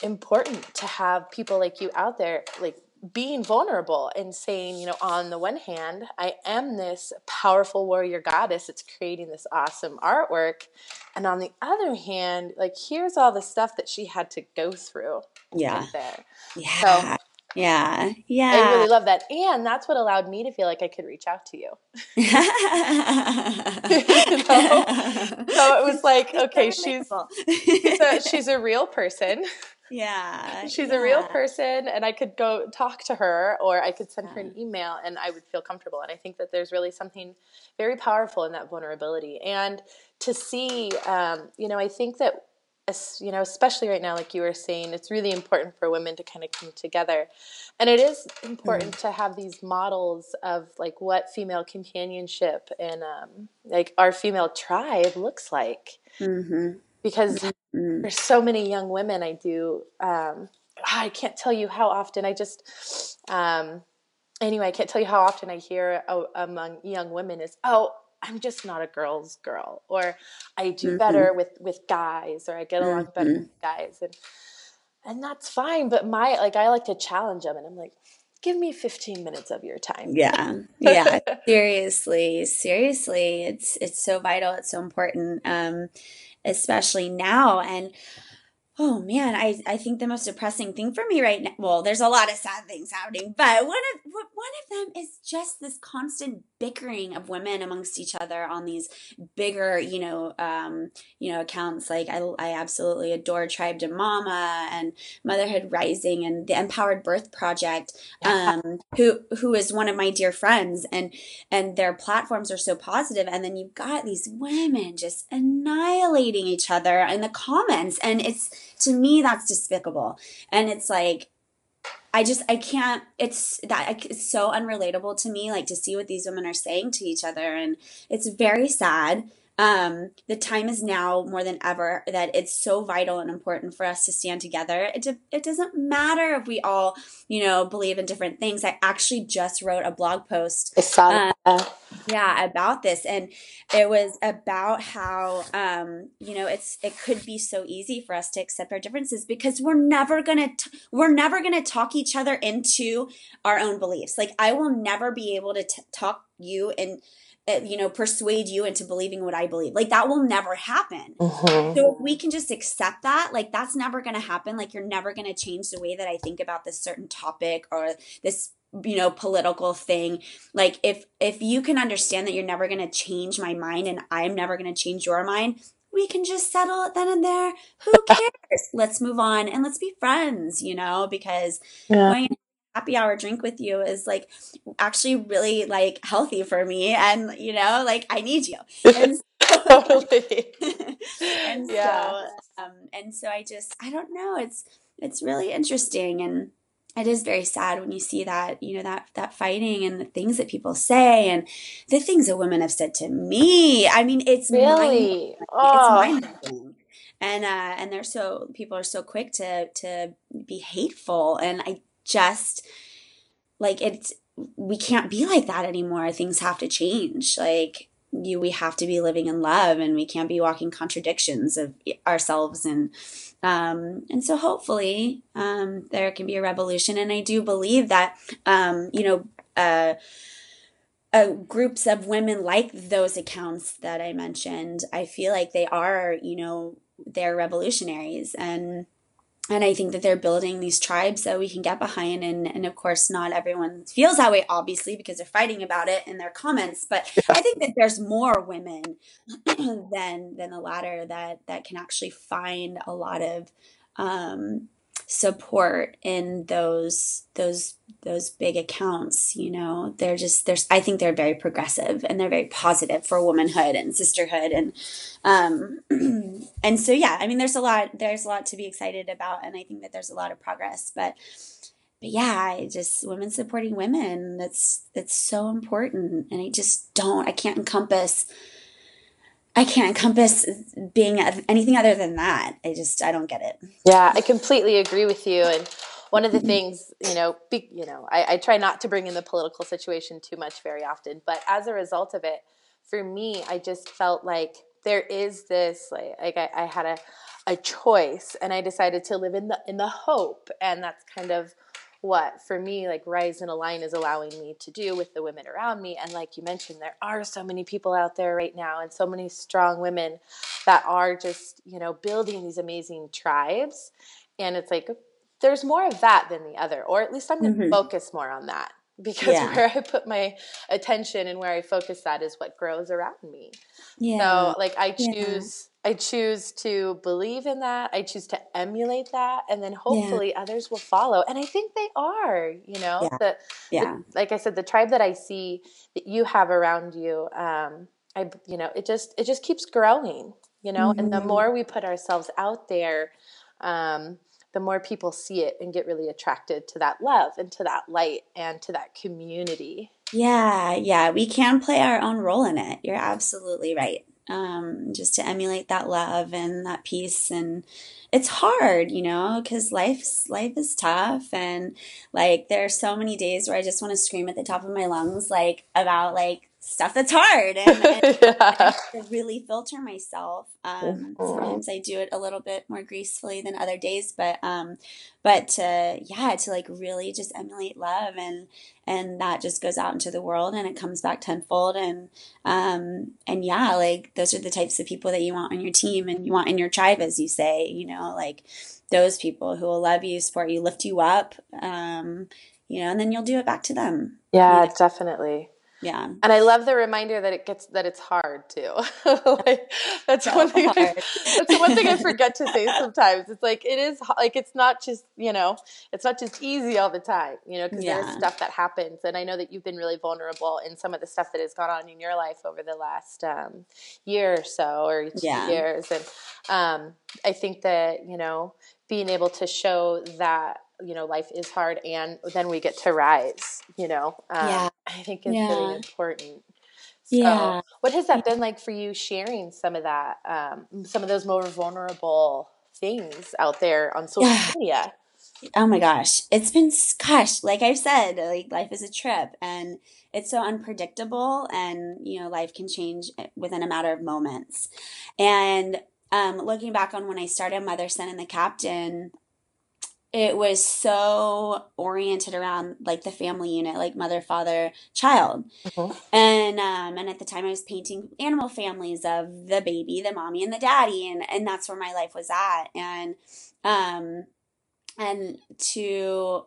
important to have people like you out there, like being vulnerable and saying, you know, on the one hand, I am this powerful warrior goddess that's creating this awesome artwork. And on the other hand, like, here's all the stuff that she had to go through. Yeah. There. Yeah. So yeah. Yeah. I really love that. And that's what allowed me to feel like I could reach out to you. you know? So it was like, okay, she's she's a, she's a real person. Yeah. She's yeah. a real person and I could go talk to her or I could send her an email and I would feel comfortable. And I think that there's really something very powerful in that vulnerability. And to see, um, you know, I think that you know, especially right now, like you were saying, it's really important for women to kind of come together. And it is important mm-hmm. to have these models of like what female companionship and um, like our female tribe looks like. Mm-hmm. Because mm-hmm. there's so many young women I do. Um, I can't tell you how often I just, um, anyway, I can't tell you how often I hear among young women is, oh, I'm just not a girl's girl, or I do mm-hmm. better with with guys, or I get along mm-hmm. better with guys, and and that's fine. But my like, I like to challenge them, and I'm like, give me 15 minutes of your time. Yeah, yeah, seriously, seriously, it's it's so vital, it's so important, um, especially now, and Oh man, I, I think the most depressing thing for me right now. Well, there's a lot of sad things happening, but one of one of them is just this constant bickering of women amongst each other on these bigger, you know, um, you know, accounts. Like I, I absolutely adore Tribe to Mama and Motherhood Rising and the Empowered Birth Project, um, who who is one of my dear friends, and and their platforms are so positive. And then you've got these women just annihilating each other in the comments, and it's to me that's despicable. And it's like I just I can't. It's that it's so unrelatable to me, like to see what these women are saying to each other, and it's very sad. Um, the time is now more than ever that it's so vital and important for us to stand together. It, it doesn't matter if we all, you know, believe in different things. I actually just wrote a blog post. Um, yeah, about this, and it was about how, um, you know, it's it could be so easy for us to accept our differences because we're never gonna we're never gonna talk each other into our own beliefs. Like I will never be able to t- talk you and you know, persuade you into believing what I believe. Like that will never happen. Mm-hmm. So if we can just accept that, like that's never going to happen. Like you're never going to change the way that I think about this certain topic or this you know political thing like if if you can understand that you're never going to change my mind and i'm never going to change your mind we can just settle it then and there who cares let's move on and let's be friends you know because yeah. going happy hour drink with you is like actually really like healthy for me. And you know like i need you. And so, totally. and yeah. so um and so i just i don't know. It's it's really interesting. And it is very sad when you see that you know that that fighting and the things that people say and the things that women have said to me. I mean it's really? Oh. it's mind-blowing and uh and they're so people are so quick to to be hateful. And i just like it's we can't be like that anymore. Things have to change. Like you we have to be living in love and we can't be walking contradictions of ourselves and um and so hopefully um there can be a revolution and I do believe that um you know uh uh, groups of women like those accounts that I mentioned, I feel like they are, you know, they're revolutionaries and and I think that they're building these tribes that we can get behind. And, and of course, not everyone feels that way, obviously, because they're fighting about it in their comments. But yeah. I think that there's more women than than the latter that that can actually find a lot of um, support in those those those big accounts you know? They're just there's i think they're very progressive and they're very positive for womanhood and sisterhood and um and so yeah i mean there's a lot there's a lot to be excited about and i think that there's a lot of progress but but yeah I just women supporting women that's that's so important and i just don't i can't encompass I can't encompass being anything other than that. I just I don't get it. Yeah, I completely agree with you. And one of the mm-hmm. things, you know, be, you know, I, I try not to bring in the political situation too much very often, but as a result of it, for me, I just felt like there is this like, like I, I had a a choice, and I decided to live in the in the hope, and that's kind of what for me like rise and align is allowing me to do with the women around me and like you mentioned there are so many people out there right now and so many strong women that are just you know building these amazing tribes and it's like there's more of that than the other or at least i'm going to mm-hmm. focus more on that because yeah. where I put my attention and where I focus that is what grows around me. Yeah. So like I choose I choose to believe in that. I choose to emulate that, and then hopefully yeah. others will follow. And I think they are. You know, yeah. The, yeah. The, like I said, the tribe that I see that you have around you, um, I you know, it just it just keeps growing. You know, mm-hmm. and the mm-hmm. more we put ourselves out there, um, the more people see it and get really attracted to that love and to that light and to that community. Yeah, yeah, we can play our own role in it. You're absolutely right um, just to emulate that love and that peace and it's hard you know because life's life is tough and like there are so many days where i just want to scream at the top of my lungs like about like stuff that's hard and, and yeah. I really filter myself. Um, mm-hmm. sometimes I do it a little bit more gracefully than other days, but um, but to, yeah, to like really just emulate love and and that just goes out into the world and it comes back tenfold and um, and yeah, like those are the types of people that you want on your team and you want in your tribe, as you say, you know, like those people who will love you, support you, lift you up. Um, you know, and then you'll do it back to them. Yeah, you know? definitely. Yeah. And I love the reminder that it gets that it's hard too. like, that's so one thing. I, that's one thing I forget to say sometimes. It's like it is like it's not just you know it's not just easy all the time. You know because yeah. there's stuff that happens, and I know that you've been really vulnerable in some of the stuff that has gone on in your life over the last um, year or so or two yeah. years, and um, I think that you know being able to show that you know life is hard and then we get to rise you know? Um, yeah. I think it's yeah. really important. So, yeah. what has that been like for you sharing some of that um, some of those more vulnerable things out there on social yeah. media? Oh my gosh. It's been gosh like i've said like life is a trip and it's so unpredictable and you know life can change eh, within a matter of moments. And um, looking back on when i started mother son and the captain it was so oriented around like the family unit like mother father child mm-hmm. and um and at the time i was painting animal families of the baby the mommy and the daddy and and that's where my life was at and um and to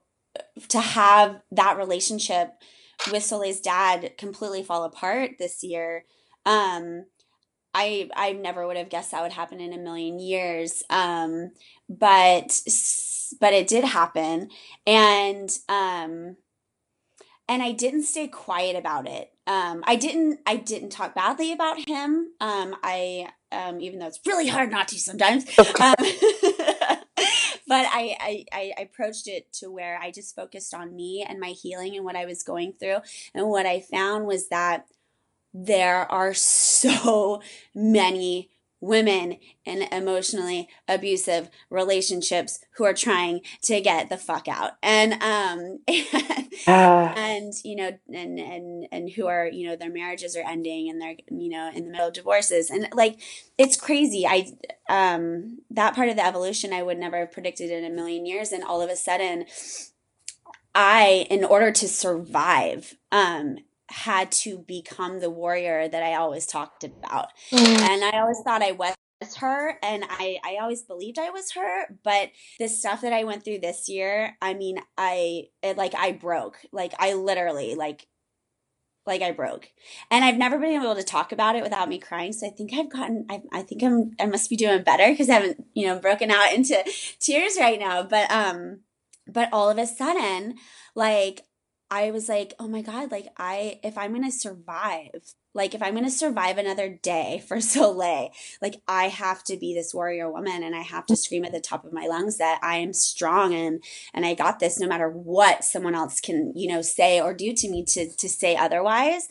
to have that relationship with soleil's dad completely fall apart this year um I I never would have guessed that would happen in a million years. Um, but but it did happen and um and I didn't stay quiet about it. Um, I didn't. I didn't talk badly about him. Um, I, um, even though it's really hard not to sometimes. Um, but I, I, I approached it to where I just focused on me and my healing and what I was going through. And what I found was that there are so many women in emotionally abusive relationships who are trying to get the fuck out. And um and, uh. and you know and and and who are you know their marriages are ending and they're you know in the middle of divorces. And like it's crazy. I um that part of the evolution i would never have predicted in a million years. And all of a sudden i in order to survive um had to become the warrior that I always talked about. Mm. And I always thought I was her and I, I always believed I was her but the stuff that I went through this year I mean I it, like I broke like I literally like like I broke and I've never been able to talk about it without me crying so I think I've gotten I, I think I'm I must be doing better because I haven't you know broken out into tears right now but um but all of a sudden like I was like, oh my God, like I, if I'm going to survive, like if I'm going to survive another day for Soleil, like I have to be this warrior woman and I have to scream at the top of my lungs that I am strong and, and I got this no matter what someone else can, you know, say or do to me to, to say otherwise.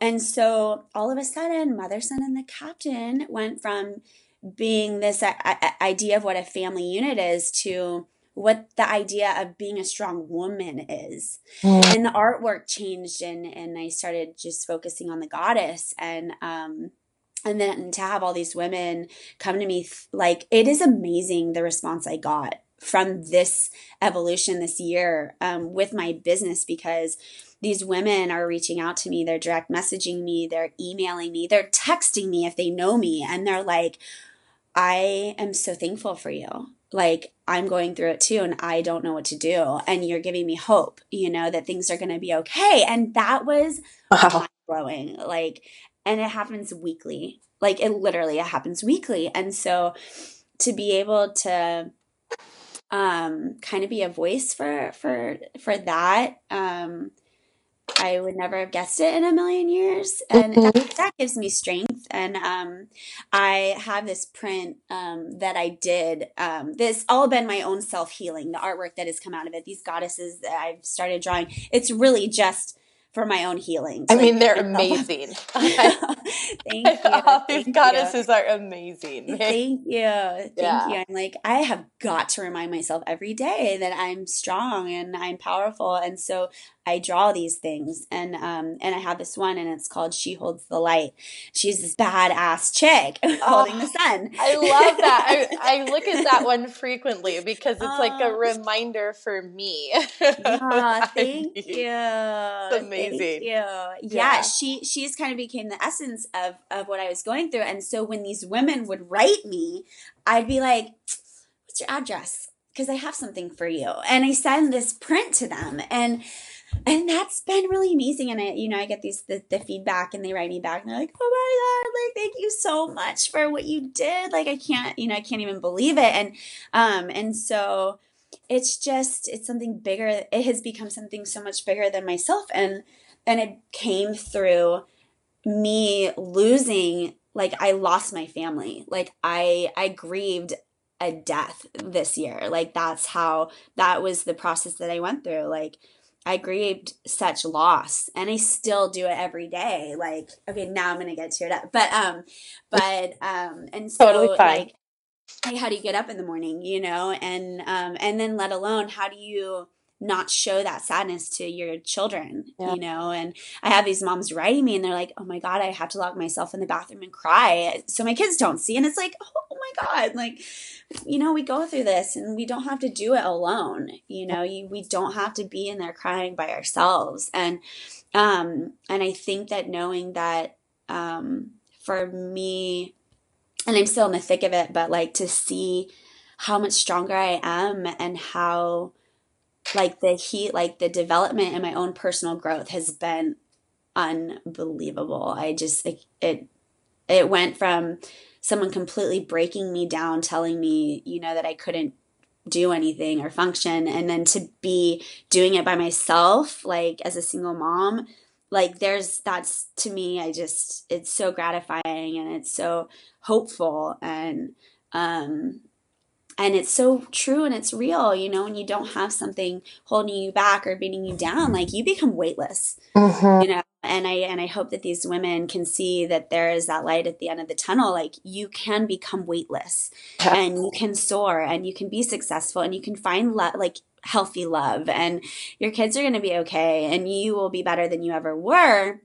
And so all of a sudden, Mother, Son, and the Captain went from being this uh, uh, idea of what a family unit is to what the idea of being a strong woman is. Mm. And the artwork changed and and I started just focusing on the goddess and um and then to have all these women come to me like it is amazing the response I got from this evolution this year um, with my business because these women are reaching out to me they're direct messaging me they're emailing me they're texting me if they know me and they're like i am so thankful for you like I'm going through it too and I don't know what to do and you're giving me hope, you know, that things are going to be okay. And that was wow. blowing. Like and it happens weekly. Like it literally it happens weekly. And so to be able to um kind of be a voice for for for that um I would never have guessed it in a million years. And mm-hmm. that, that, gives me strength. And um, I have this print um, that I did. Um, this all been my own self healing, the artwork that has come out of it, these goddesses that I've started drawing. It's really just for my own healing. I like, mean, they're amazing. Thank you. All these goddesses are amazing. Thank you. Thank yeah. you. I'm like, I have got to remind myself every day that I'm strong and I'm powerful. And so I draw these things, and um, and I have this one, and it's called "She Holds the Light." She's this badass chick holding oh, the sun. I love that. I, I, look at that one frequently because it's like a reminder for me. yeah, thank you. Amazing. Thank you. Yeah, yeah, she she's kind of became the essence of of what I was going through, and so when these women would write me, I'd be like, "What's your address?" because I have something for you. And I send this print to them. And and that's been really amazing. And I, you know, I get these the, the feedback and they write me back and they're like, oh my God, like thank you so much for what you did. Like I can't, you know, I can't even believe it. And um, and so it's just it's something bigger. It has become something so much bigger than myself. And and it came through me losing like I lost my family. Like I I grieved a death this year. Like that's how that was the process that I went through. Like I grieved such loss and I still do it every day. Like, okay, now I'm gonna get teared up. But um but um and so totally like hey, how do you get up in the morning, you know? And um and then let alone how do you not show that sadness to your children, yeah. you know? And I have these moms writing me and they're like, oh my God, I have to lock myself in the bathroom and cry so my kids don't see. And it's like, oh my God, like, you know, we go through this and we don't have to do it alone. You know, you, we don't have to be in there crying by ourselves. And, um, and I think that knowing that, um, for me, and I'm still in the thick of it, but like to see how much stronger I am and how, like the heat like the development and my own personal growth has been unbelievable. I just it it, it went from someone completely breaking me down telling me you know that i couldn't do anything or function and then to be doing it by myself like as a single mom like there's that's to me i just it's so gratifying and it's so hopeful and um and it's so true and it's real you know when you don't have something holding you back or beating you down like you become weightless mm-hmm. you know and i and i hope that these women can see that there is that light at the end of the tunnel like you can become weightless yeah. and you can soar and you can be successful and you can find like healthy love and your kids are going to be okay and you will be better than you ever were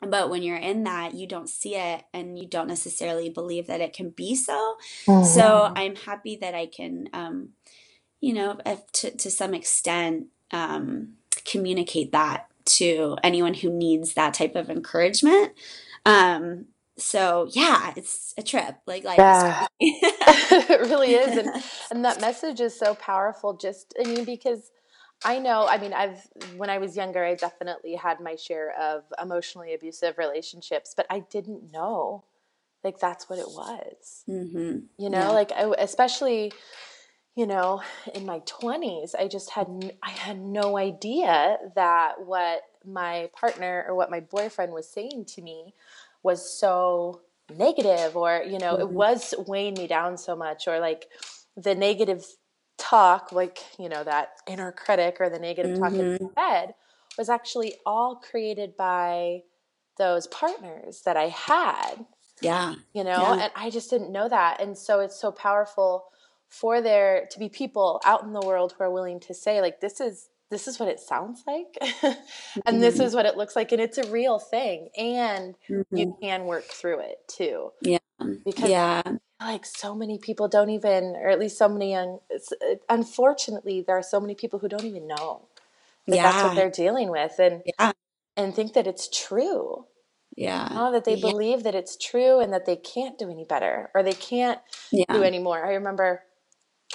but when you're in that you don't see it and you don't necessarily believe that it can be so mm-hmm. so i'm happy that i can um, you know to, to some extent um, communicate that to anyone who needs that type of encouragement um, so yeah it's a trip like like yeah. it really is and, and that message is so powerful just i mean because I know. I mean, I've when I was younger, I definitely had my share of emotionally abusive relationships, but I didn't know like that's what it was. Mm-hmm. You know, yeah. like I, especially you know in my 20s i just had i had no idea that what my partner or what my boyfriend was saying to me was so negative or you know mm-hmm. it was weighing me down so much or like the negative talk, like, you know, that inner critic or the negative mm-hmm. talk in mm-hmm. head, was actually all created by those partners that I had. Yeah. You know, yeah. and I just didn't know that. And so it's so powerful for there to be people out in the world who are willing to say, like, this is this is what it sounds like and mm-hmm. this is what it looks like and it's a real thing and mm-hmm. you can work through it too yeah because yeah like so many people don't even or at least so many young unfortunately there are so many people who don't even know that yeah. that's what they're dealing with and yeah. and think that it's true yeah you know, that they yeah. believe that it's true and that they can't do any better or they can't yeah. do anymore i remember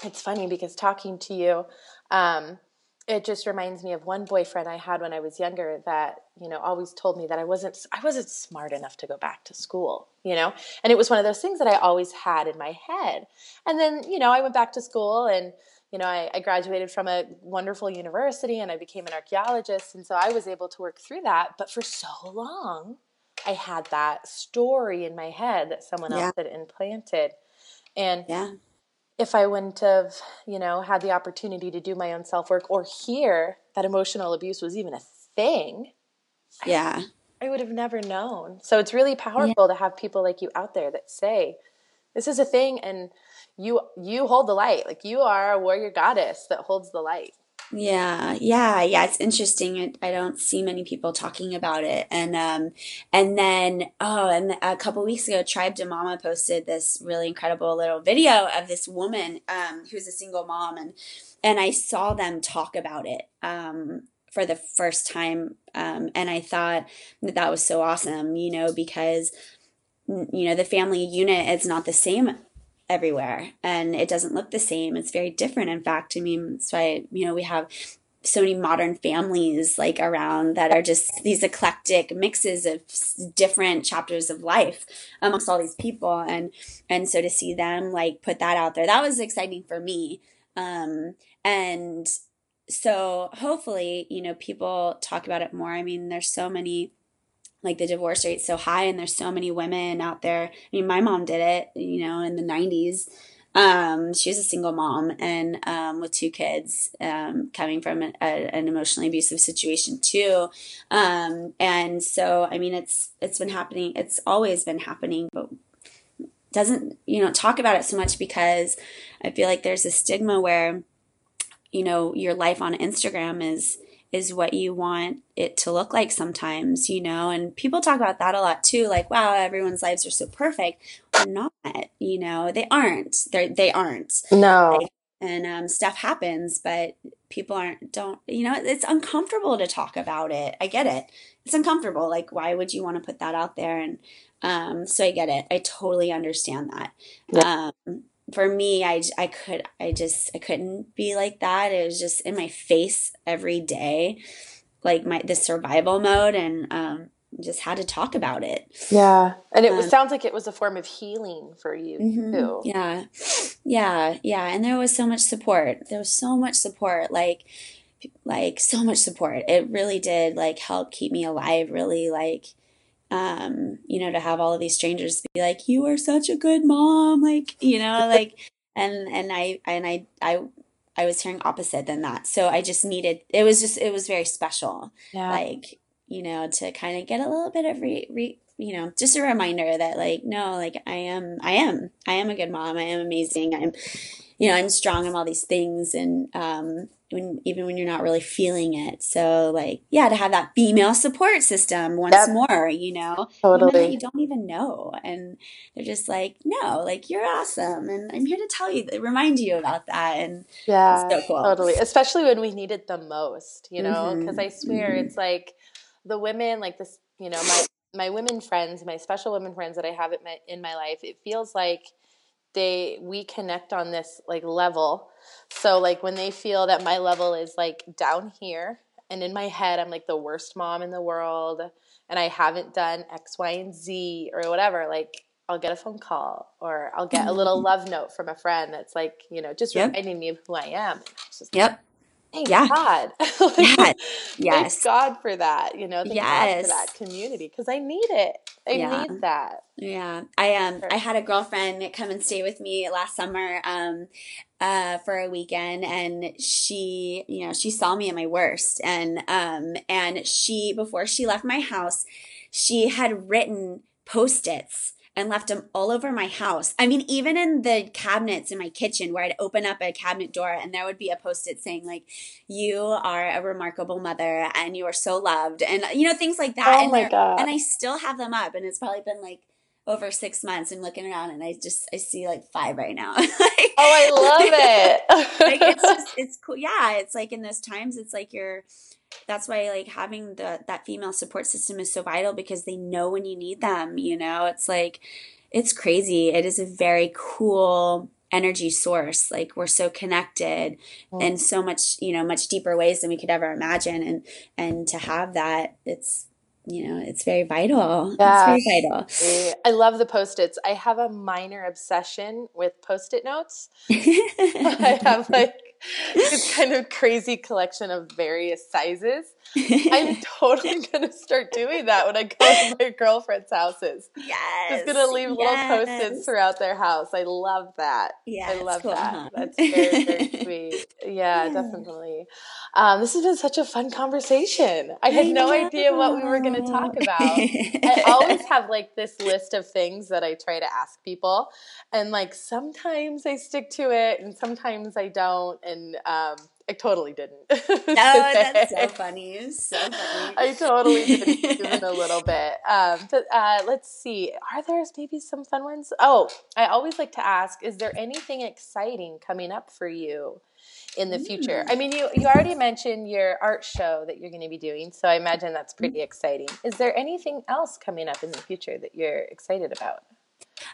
it's funny because talking to you um, it just reminds me of one boyfriend I had when I was younger that, you know, always told me that I wasn't I wasn't smart enough to go back to school, you know? And it was one of those things that I always had in my head. And then, you know, I went back to school and you know, I, I graduated from a wonderful university and I became an archaeologist. And so I was able to work through that. But for so long, I had that story in my head that someone yeah. else had implanted. And yeah if I wouldn't have, you know, had the opportunity to do my own self work or hear that emotional abuse was even a thing, yeah, I, would have never known. So it's really powerful yeah. to have people like you out there that say, "This is a thing," and you you hold the light. Like you are a warrior goddess that holds the light. Yeah, yeah, yeah. It's interesting. I, I don't see many people talking about it. And um, and then oh, and a couple weeks ago, Tribe to Mama posted this really incredible little video of this woman um, who's a single mom, and and I saw them talk about it um, for the first time, um, and I thought that that was so awesome. You know, because you know the family unit is not the same everywhere and it doesn't look the same. It's very different. In fact, I mean, that's why, you know, we have so many modern families like around that are just these eclectic mixes of different chapters of life amongst all these people and and so to see them like put that out there that was exciting for me um and so hopefully you know people talk about it more i mean there's so many like the divorce rate's so high and there's so many women out there i mean my mom did it you know in the 90s um, she was a single mom and um, with two kids, um, coming from a, a, an emotionally abusive situation too. Um, and so, I mean, it's it's been happening. It's always been happening, but doesn't you know talk about it so much because I feel like there's a stigma where you know your life on Instagram is is what you want it to look like sometimes, you know, and people talk about that a lot too. Like, wow, everyone's lives are so perfect. They're not, you know, they aren't. They're, they aren't. No. Like, and um, stuff happens, but people aren't, don't, you know, it's uncomfortable to talk about it. I get it. It's uncomfortable. Like, why would you want to put that out there? And um, so I get it. I totally understand that. Yeah. Um, for me, I, I could, I just, I couldn't be like that. It was just in my face every day, like my, the survival mode and, um, just had to talk about it. Yeah. And it um, sounds like it was a form of healing for you mm-hmm, too. Yeah. Yeah. Yeah. And there was so much support. There was so much support. Like, like so much support. It really did like help keep me alive, really like um, you know, to have all of these strangers be like, "You are such a good mom," like, you know, like, and and I and I I I was hearing opposite than that. So I just needed. It was just it was very special. Yeah. Like you know, to kind of get a little bit of re, re you know, just a reminder that like, no, like I am, I am, I am a good mom. I am amazing. I'm, you know, I'm strong. I'm all these things. And, um, when even when you're not really feeling it. So like, yeah, to have that female support system once yep. more, you know, totally. you don't even know, and they're just like, no, like you're awesome, and I'm here to tell you, remind you about that, and yeah, so cool. totally, especially when we need it the most, you know, because mm-hmm. I swear mm-hmm. it's like the women, like this, you know, my my women friends, my special women friends that I have my, in my life, it feels like they we connect on this like level. So like when they feel that my level is like down here and in my head i'm like the worst mom in the world and i haven't done x y and z or whatever like i'll get a phone call or i'll get a little love note from a friend that's like you know just yep. reminding me of who i am. Just yep Thank yeah. God. like, yes. Thank God for that. You know, thank yes. God for that community because I need it. I yeah. need that. Yeah. I um I had a girlfriend come and stay with me last summer um uh for a weekend and she, you know, she saw me at my worst and um and she before she left my house, she had written post-its and left them all over my house. I mean, even in the cabinets in my kitchen where I'd open up a cabinet door and there would be a post it saying, like, you are a remarkable mother and you are so loved. And, you know, things like that. Oh and my God. And I still have them up. And it's probably been like, over six months I'm looking around and I just I see like five right now. like, oh, I love it. like it's just it's cool. Yeah, it's like in those times it's like you're that's why like having the that female support system is so vital because they know when you need them you know? It's like it's crazy. It is a very cool energy source. Like we're so connected mm. in so much you know much deeper ways than we could ever imagine. And and to have that it's you know it's very vital. Yeah. it's very vital. I love the post-its. I have a minor obsession with post-it notes. I have like this kind of crazy collection of various sizes. I'm totally gonna start doing that when I go to my girlfriend's houses. Yes. Just gonna leave yes. little post-its throughout their house. I love that. Yeah. I love cool, that. Huh? That's very, very sweet. Yeah, yeah. definitely. Um, this has been such a fun conversation. I had I no know. idea what we were gonna talk about. I always have like this list of things that I try to ask people. And like sometimes I stick to it and sometimes I don't. And and um, I totally didn't. oh, that's so funny. So funny. I totally didn't, even a little bit. Um, but uh, let's see. Are there maybe some fun ones? Oh, I always like to ask: Is there anything exciting coming up for you? in the future. I mean, you you already mentioned your art show that you're going to be doing, so I imagine that's pretty exciting. Is there anything else coming up in the future that you're excited about?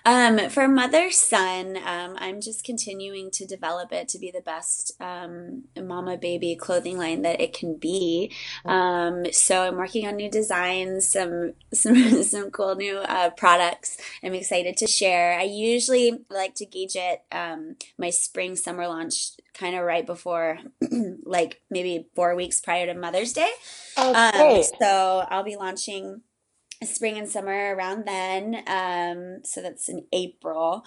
Um, for mother son, um, I'm just continuing to develop it to be the best um, mama baby clothing line that it can be. Um, so I'm working on new designs, some some some cool new uh, products. I'm excited to share. I usually like to gauge it um, my spring summer launch kind of right before, like maybe four weeks prior to Mother's Day. Oh, Um, great. so I'll be launching spring and summer around then. Um, so that's in April.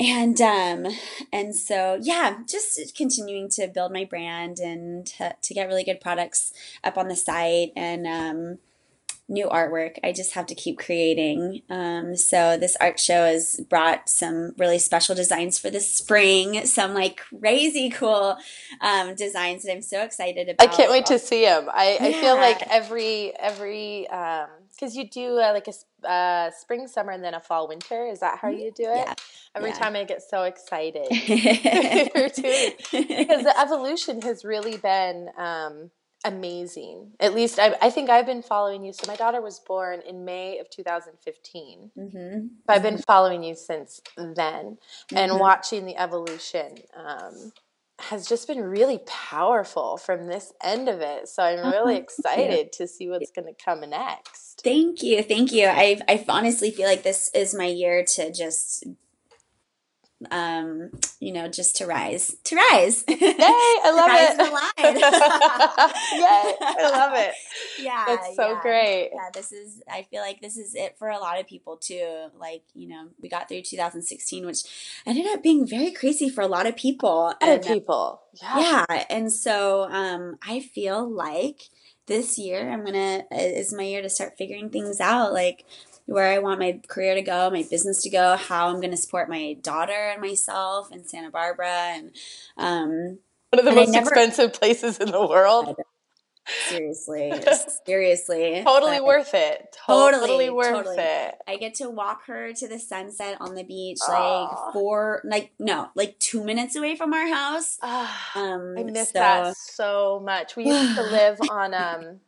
And um, and so yeah, just continuing to build my brand and to, to get really good products up on the site and um, new artwork. I just have to keep creating. Um, so this art show has brought some really special designs for the spring. Some like crazy cool um, designs that I'm so excited about. I can't wait to see them. I, I feel like every every because you do uh, like a uh, spring, summer, and then a fall, winter. Is that how you do it? Yeah. Every Yeah. time I get so excited because the evolution has really been um, amazing. At least I, I think I've been following you. So my daughter was born in May of 2015. hmm So I've been following you since then and Mhm. watching the evolution um, has just been really powerful from this end of it. So I'm really Uh-huh. excited to see what's going to come next. Thank you, thank you. I I honestly feel like this is my year to just, um, you know, just to rise, to rise. Yay! I love it. Yay! I love it. Yeah, That's so yeah. great. Yeah, this is. I feel like this is it for a lot of people too. Like you know, we got through 2016, which ended up being very crazy for a lot of people. Other And, uh, people. Yeah. yeah and so um i feel like this year i'm gonna is my year to start figuring things out like where i want my career to go my business to go how i'm gonna support my daughter and myself in santa barbara and um One of the most never- expensive places in the world. Seriously seriously Totally But worth it. Totally, Totally worth totally. it. i get to walk her to the sunset on the beach like four like no like two minutes away from our house Ah. um I miss so- that so much. We used to live on um,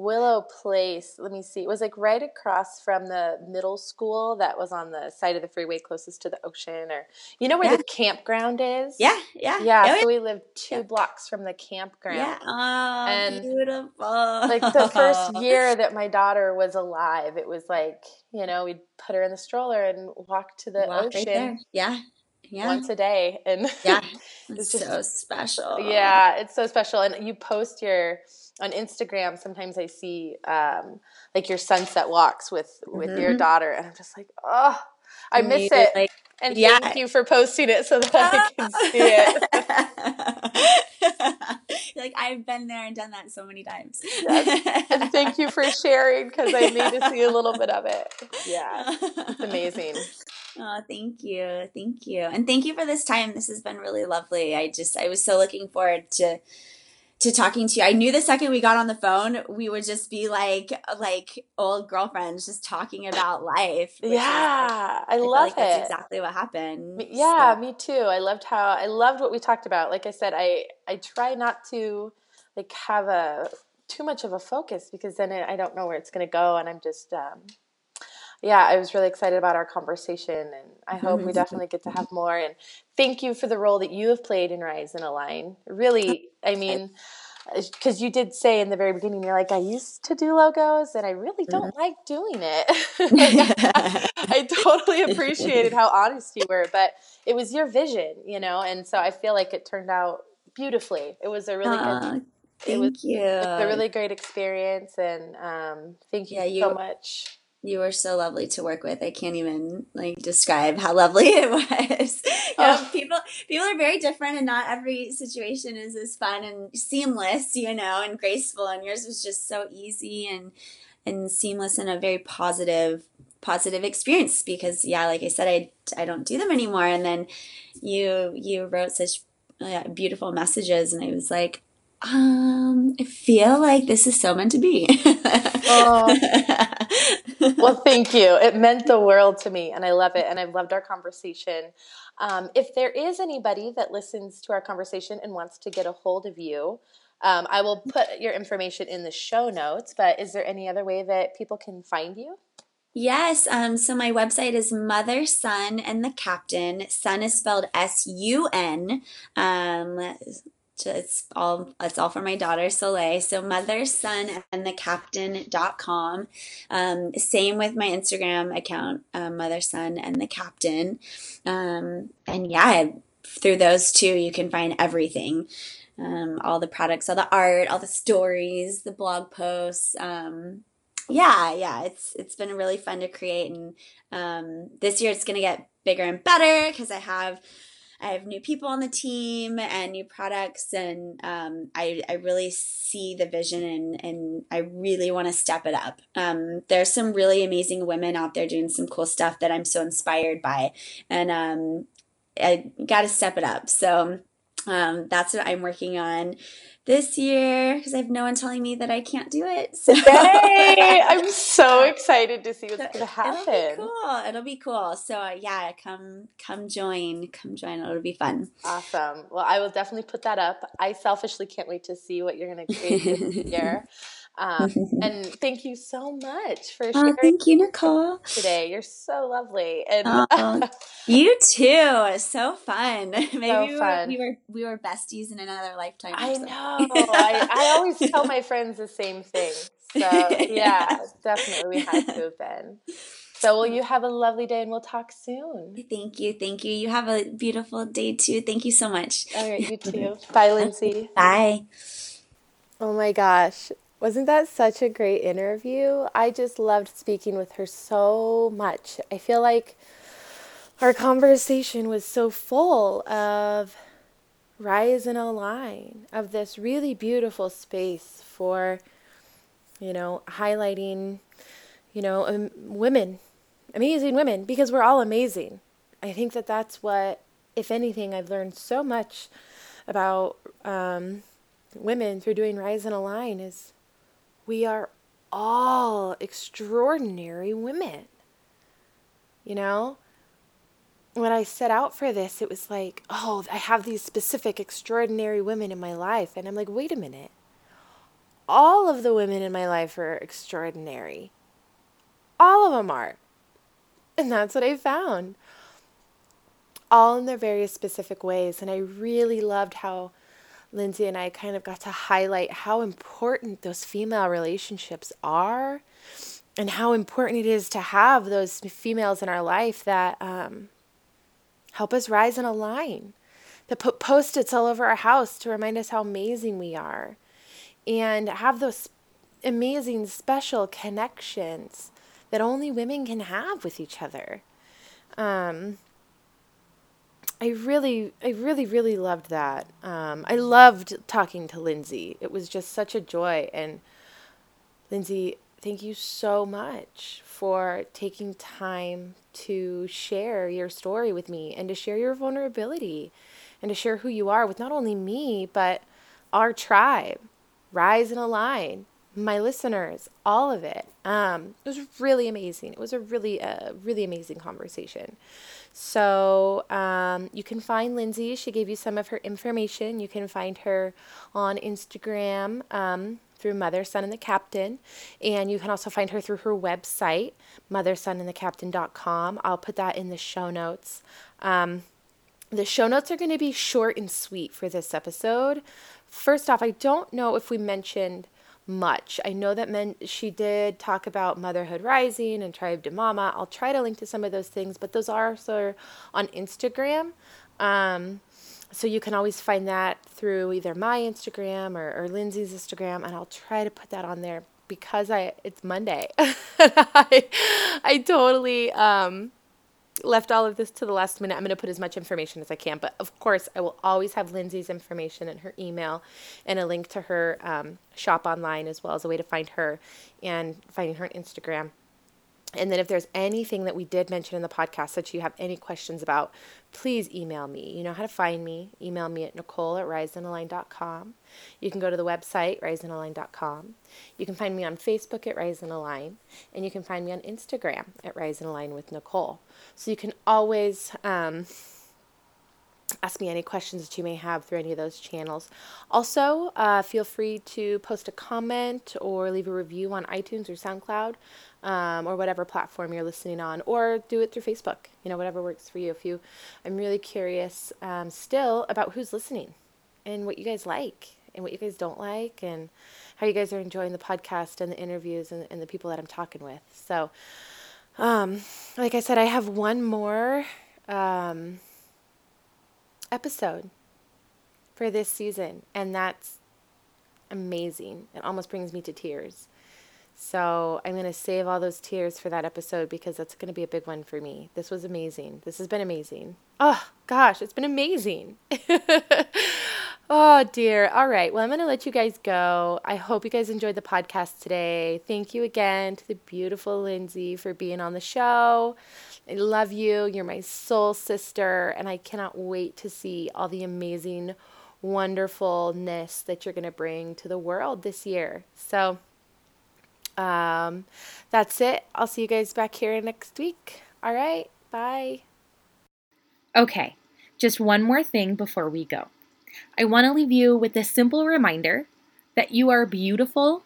Willow Place. Let me see. It was like right across from the middle school that was on the side of the freeway closest to the ocean, or you know where Yeah. the campground is. yeah yeah yeah. Oh, So we lived two Yeah. blocks from the campground. Yeah. Oh, And, beautiful. Like the first year that my daughter was alive, it was like you know we'd put her in the stroller and walk to the Walk ocean there. Yeah. Yeah. once a day, and yeah. It's It's just- so special. Yeah, it's so special. And you post your on Instagram. Sometimes I see um, like your sunset walks with with your Mhm. daughter, and I'm just like, oh, I miss you, it. Like, and yeah. thank you for posting it so that I can see it. like I've been there and done that so many times. Yes. And thank you for sharing because I need to see a little bit of it. Yeah, it's amazing. Oh, thank you. Thank you. And thank you for this time. This has been really lovely. I just I was so looking forward to to talking to you. I knew the second we got on the phone, we would just be like like old girlfriends just talking about life. Yeah, I, I love like that's it. exactly what happened. Yeah, So- me too. I loved how I loved what we talked about. Like I said, I I try not to like have a too much of a focus because then I I don't know where it's going to go, and I'm just um, yeah. I was really excited about our conversation, and I hope we definitely get to have more. And thank you for the role that you have played in Rise and Align. Really, I mean. Uh, because you did say in the very beginning, you're like, I used to do logos and I really don't like doing it. I totally appreciated how honest you were, but it was your vision, you know, and so I feel like it turned out beautifully. It was a really good, thank it was you. a really great experience, and um, thank you, Yeah, so you- much. You were so lovely to work with. I can't even like describe how lovely it was. You know, Oh. people people are very different, and not every situation is as fun and seamless, you know, and graceful. And yours was just so easy and and seamless and a very positive positive experience. Because yeah, like I said, I I don't do them anymore. And then you you wrote such uh, beautiful messages, and I was like. Um, I feel like this is so meant to be. Oh. Well, thank you. It meant the world to me, and I love it, and I've loved our conversation. Um, if there is anybody that listens to our conversation and wants to get a hold of you, um, I will put your information in the show notes. But is there any other way that people can find you? Yes. Um, so my website is Mother, Sun, and the Captain. Sun is spelled S U N. Um, it's all it's all for my daughter Soleil. So mother, sun, and the captain.com. Um, same with my Instagram account, um, mother, sun, and the captain. Um, and yeah, through those two, you can find everything. Um, all the products, all the art, all the stories, the blog posts. Um, yeah, yeah, it's it's been really fun to create, and um, this year it's to get bigger and better because I have I have new people on the team and new products, and um, I, I really see the vision and, and I really want to step it up. Um, there's some really amazing women out there doing some cool stuff that I'm so inspired by, and um, I got to step it up. So um, that's what I'm working on this year because I have no one telling me that I can't do it. So Yay! I'm so excited to see what's going to happen. It'll be cool. It'll be cool. So uh, yeah, come come join. Come join. It'll be fun. Awesome. Well, I will definitely put that up. I selfishly can't wait to see what you're going to create this year. Um, and thank you so much for sharing. Oh, thank you, Nicole. Today, you're so lovely, and oh, you too. It's so fun. Maybe so fun. We, were, we were besties in another lifetime. I know. I, I always tell my friends the same thing. So yeah, definitely we had to have been. So, will you have a lovely day and we'll talk soon. Thank you. Thank you. You have a beautiful day too. Thank you so much. All right, you too. Bye, Lindsay. Bye. Oh my gosh. Wasn't that such a great interview? I just loved speaking with her so much. I feel like our conversation was so full of rise and align, of this really beautiful space for, you know, highlighting, you know, um, women, amazing women, because we're all amazing. I think that that's what, if anything, I've learned so much about um, women through doing Rise and Align is we are all extraordinary women. You know? When I set out for this, it was like, oh, I have these specific extraordinary women in my life. And I'm like, wait a minute. All of the women in my life are extraordinary. All of them are. And that's what I found. All in their various specific ways. And I really loved how Lindsay and I kind of got to highlight how important those female relationships are and how important it is to have those females in our life that um, help us rise and align, that put post its all over our house to remind us how amazing we are, and have those amazing, special connections that only women can have with each other. Um, I really, I really, really loved that. Um, I loved talking to Lindsay. It was just such a joy. And Lindsay, thank you so much for taking time to share your story with me and to share your vulnerability and to share who you are with not only me, but our tribe. Rise and align my listeners, all of it. Um, it was really amazing. It was a really, uh, really amazing conversation. So um, you can find Lindsay. She gave you some of her information. You can find her on Instagram um, through Mother, Sun, and the Captain. And you can also find her through her website, mothersunandthecaptain.com. I'll put that in the show notes. Um, the show notes are going to be short and sweet for this episode. First off, I don't know if we mentioned – much. I know that men, she did talk about Motherhood Rising and Tribe de Mama. I'll try to link to some of those things, but those are also on Instagram. Um, so you can always find that through either my Instagram or, or Lindsay's Instagram, and I'll try to put that on there because I it's Monday. I, I totally um, left all of this to the last minute. I'm going to put as much information as I can, but of course, I will always have Lindsay's information and her email and a link to her um, shop online as well as a way to find her and finding her on Instagram. And then if there's anything that we did mention in the podcast that you have any questions about, please email me. You know how to find me. Email me at nicole at riseandalign.com. You can go to the website, riseandalign.com. You can find me on Facebook at Rise and you can find me on Instagram at Rise with Nicole. So you can always um, ask me any questions that you may have through any of those channels. Also, uh, feel free to post a comment or leave a review on iTunes or SoundCloud um, or whatever platform you're listening on, or do it through Facebook. You know, whatever works for you. If you, I'm really curious um, still about who's listening and what you guys like and what you guys don't like and how you guys are enjoying the podcast and the interviews and, and the people that I'm talking with. So, um, like I said, I have one more. Um, episode for this season, and that's amazing. It almost brings me to tears. So I'm going to save all those tears for that episode because that's going to be a big one for me. This was amazing. This has been amazing. Oh, gosh, it's been amazing. oh, dear. All right. Well, I'm going to let you guys go. I hope you guys enjoyed the podcast today. Thank you again to the beautiful Lindsay for being on the show. I love you. You're my soul sister, and I cannot wait to see all the amazing wonderfulness that you're going to bring to the world this year. So, um, that's it. I'll see you guys back here next week. All right. Bye. Okay, just one more thing before we go. I want to leave you with a simple reminder that you are beautiful,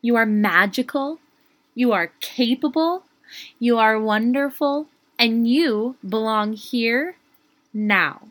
you are magical, you are capable, you are wonderful, and you belong here now.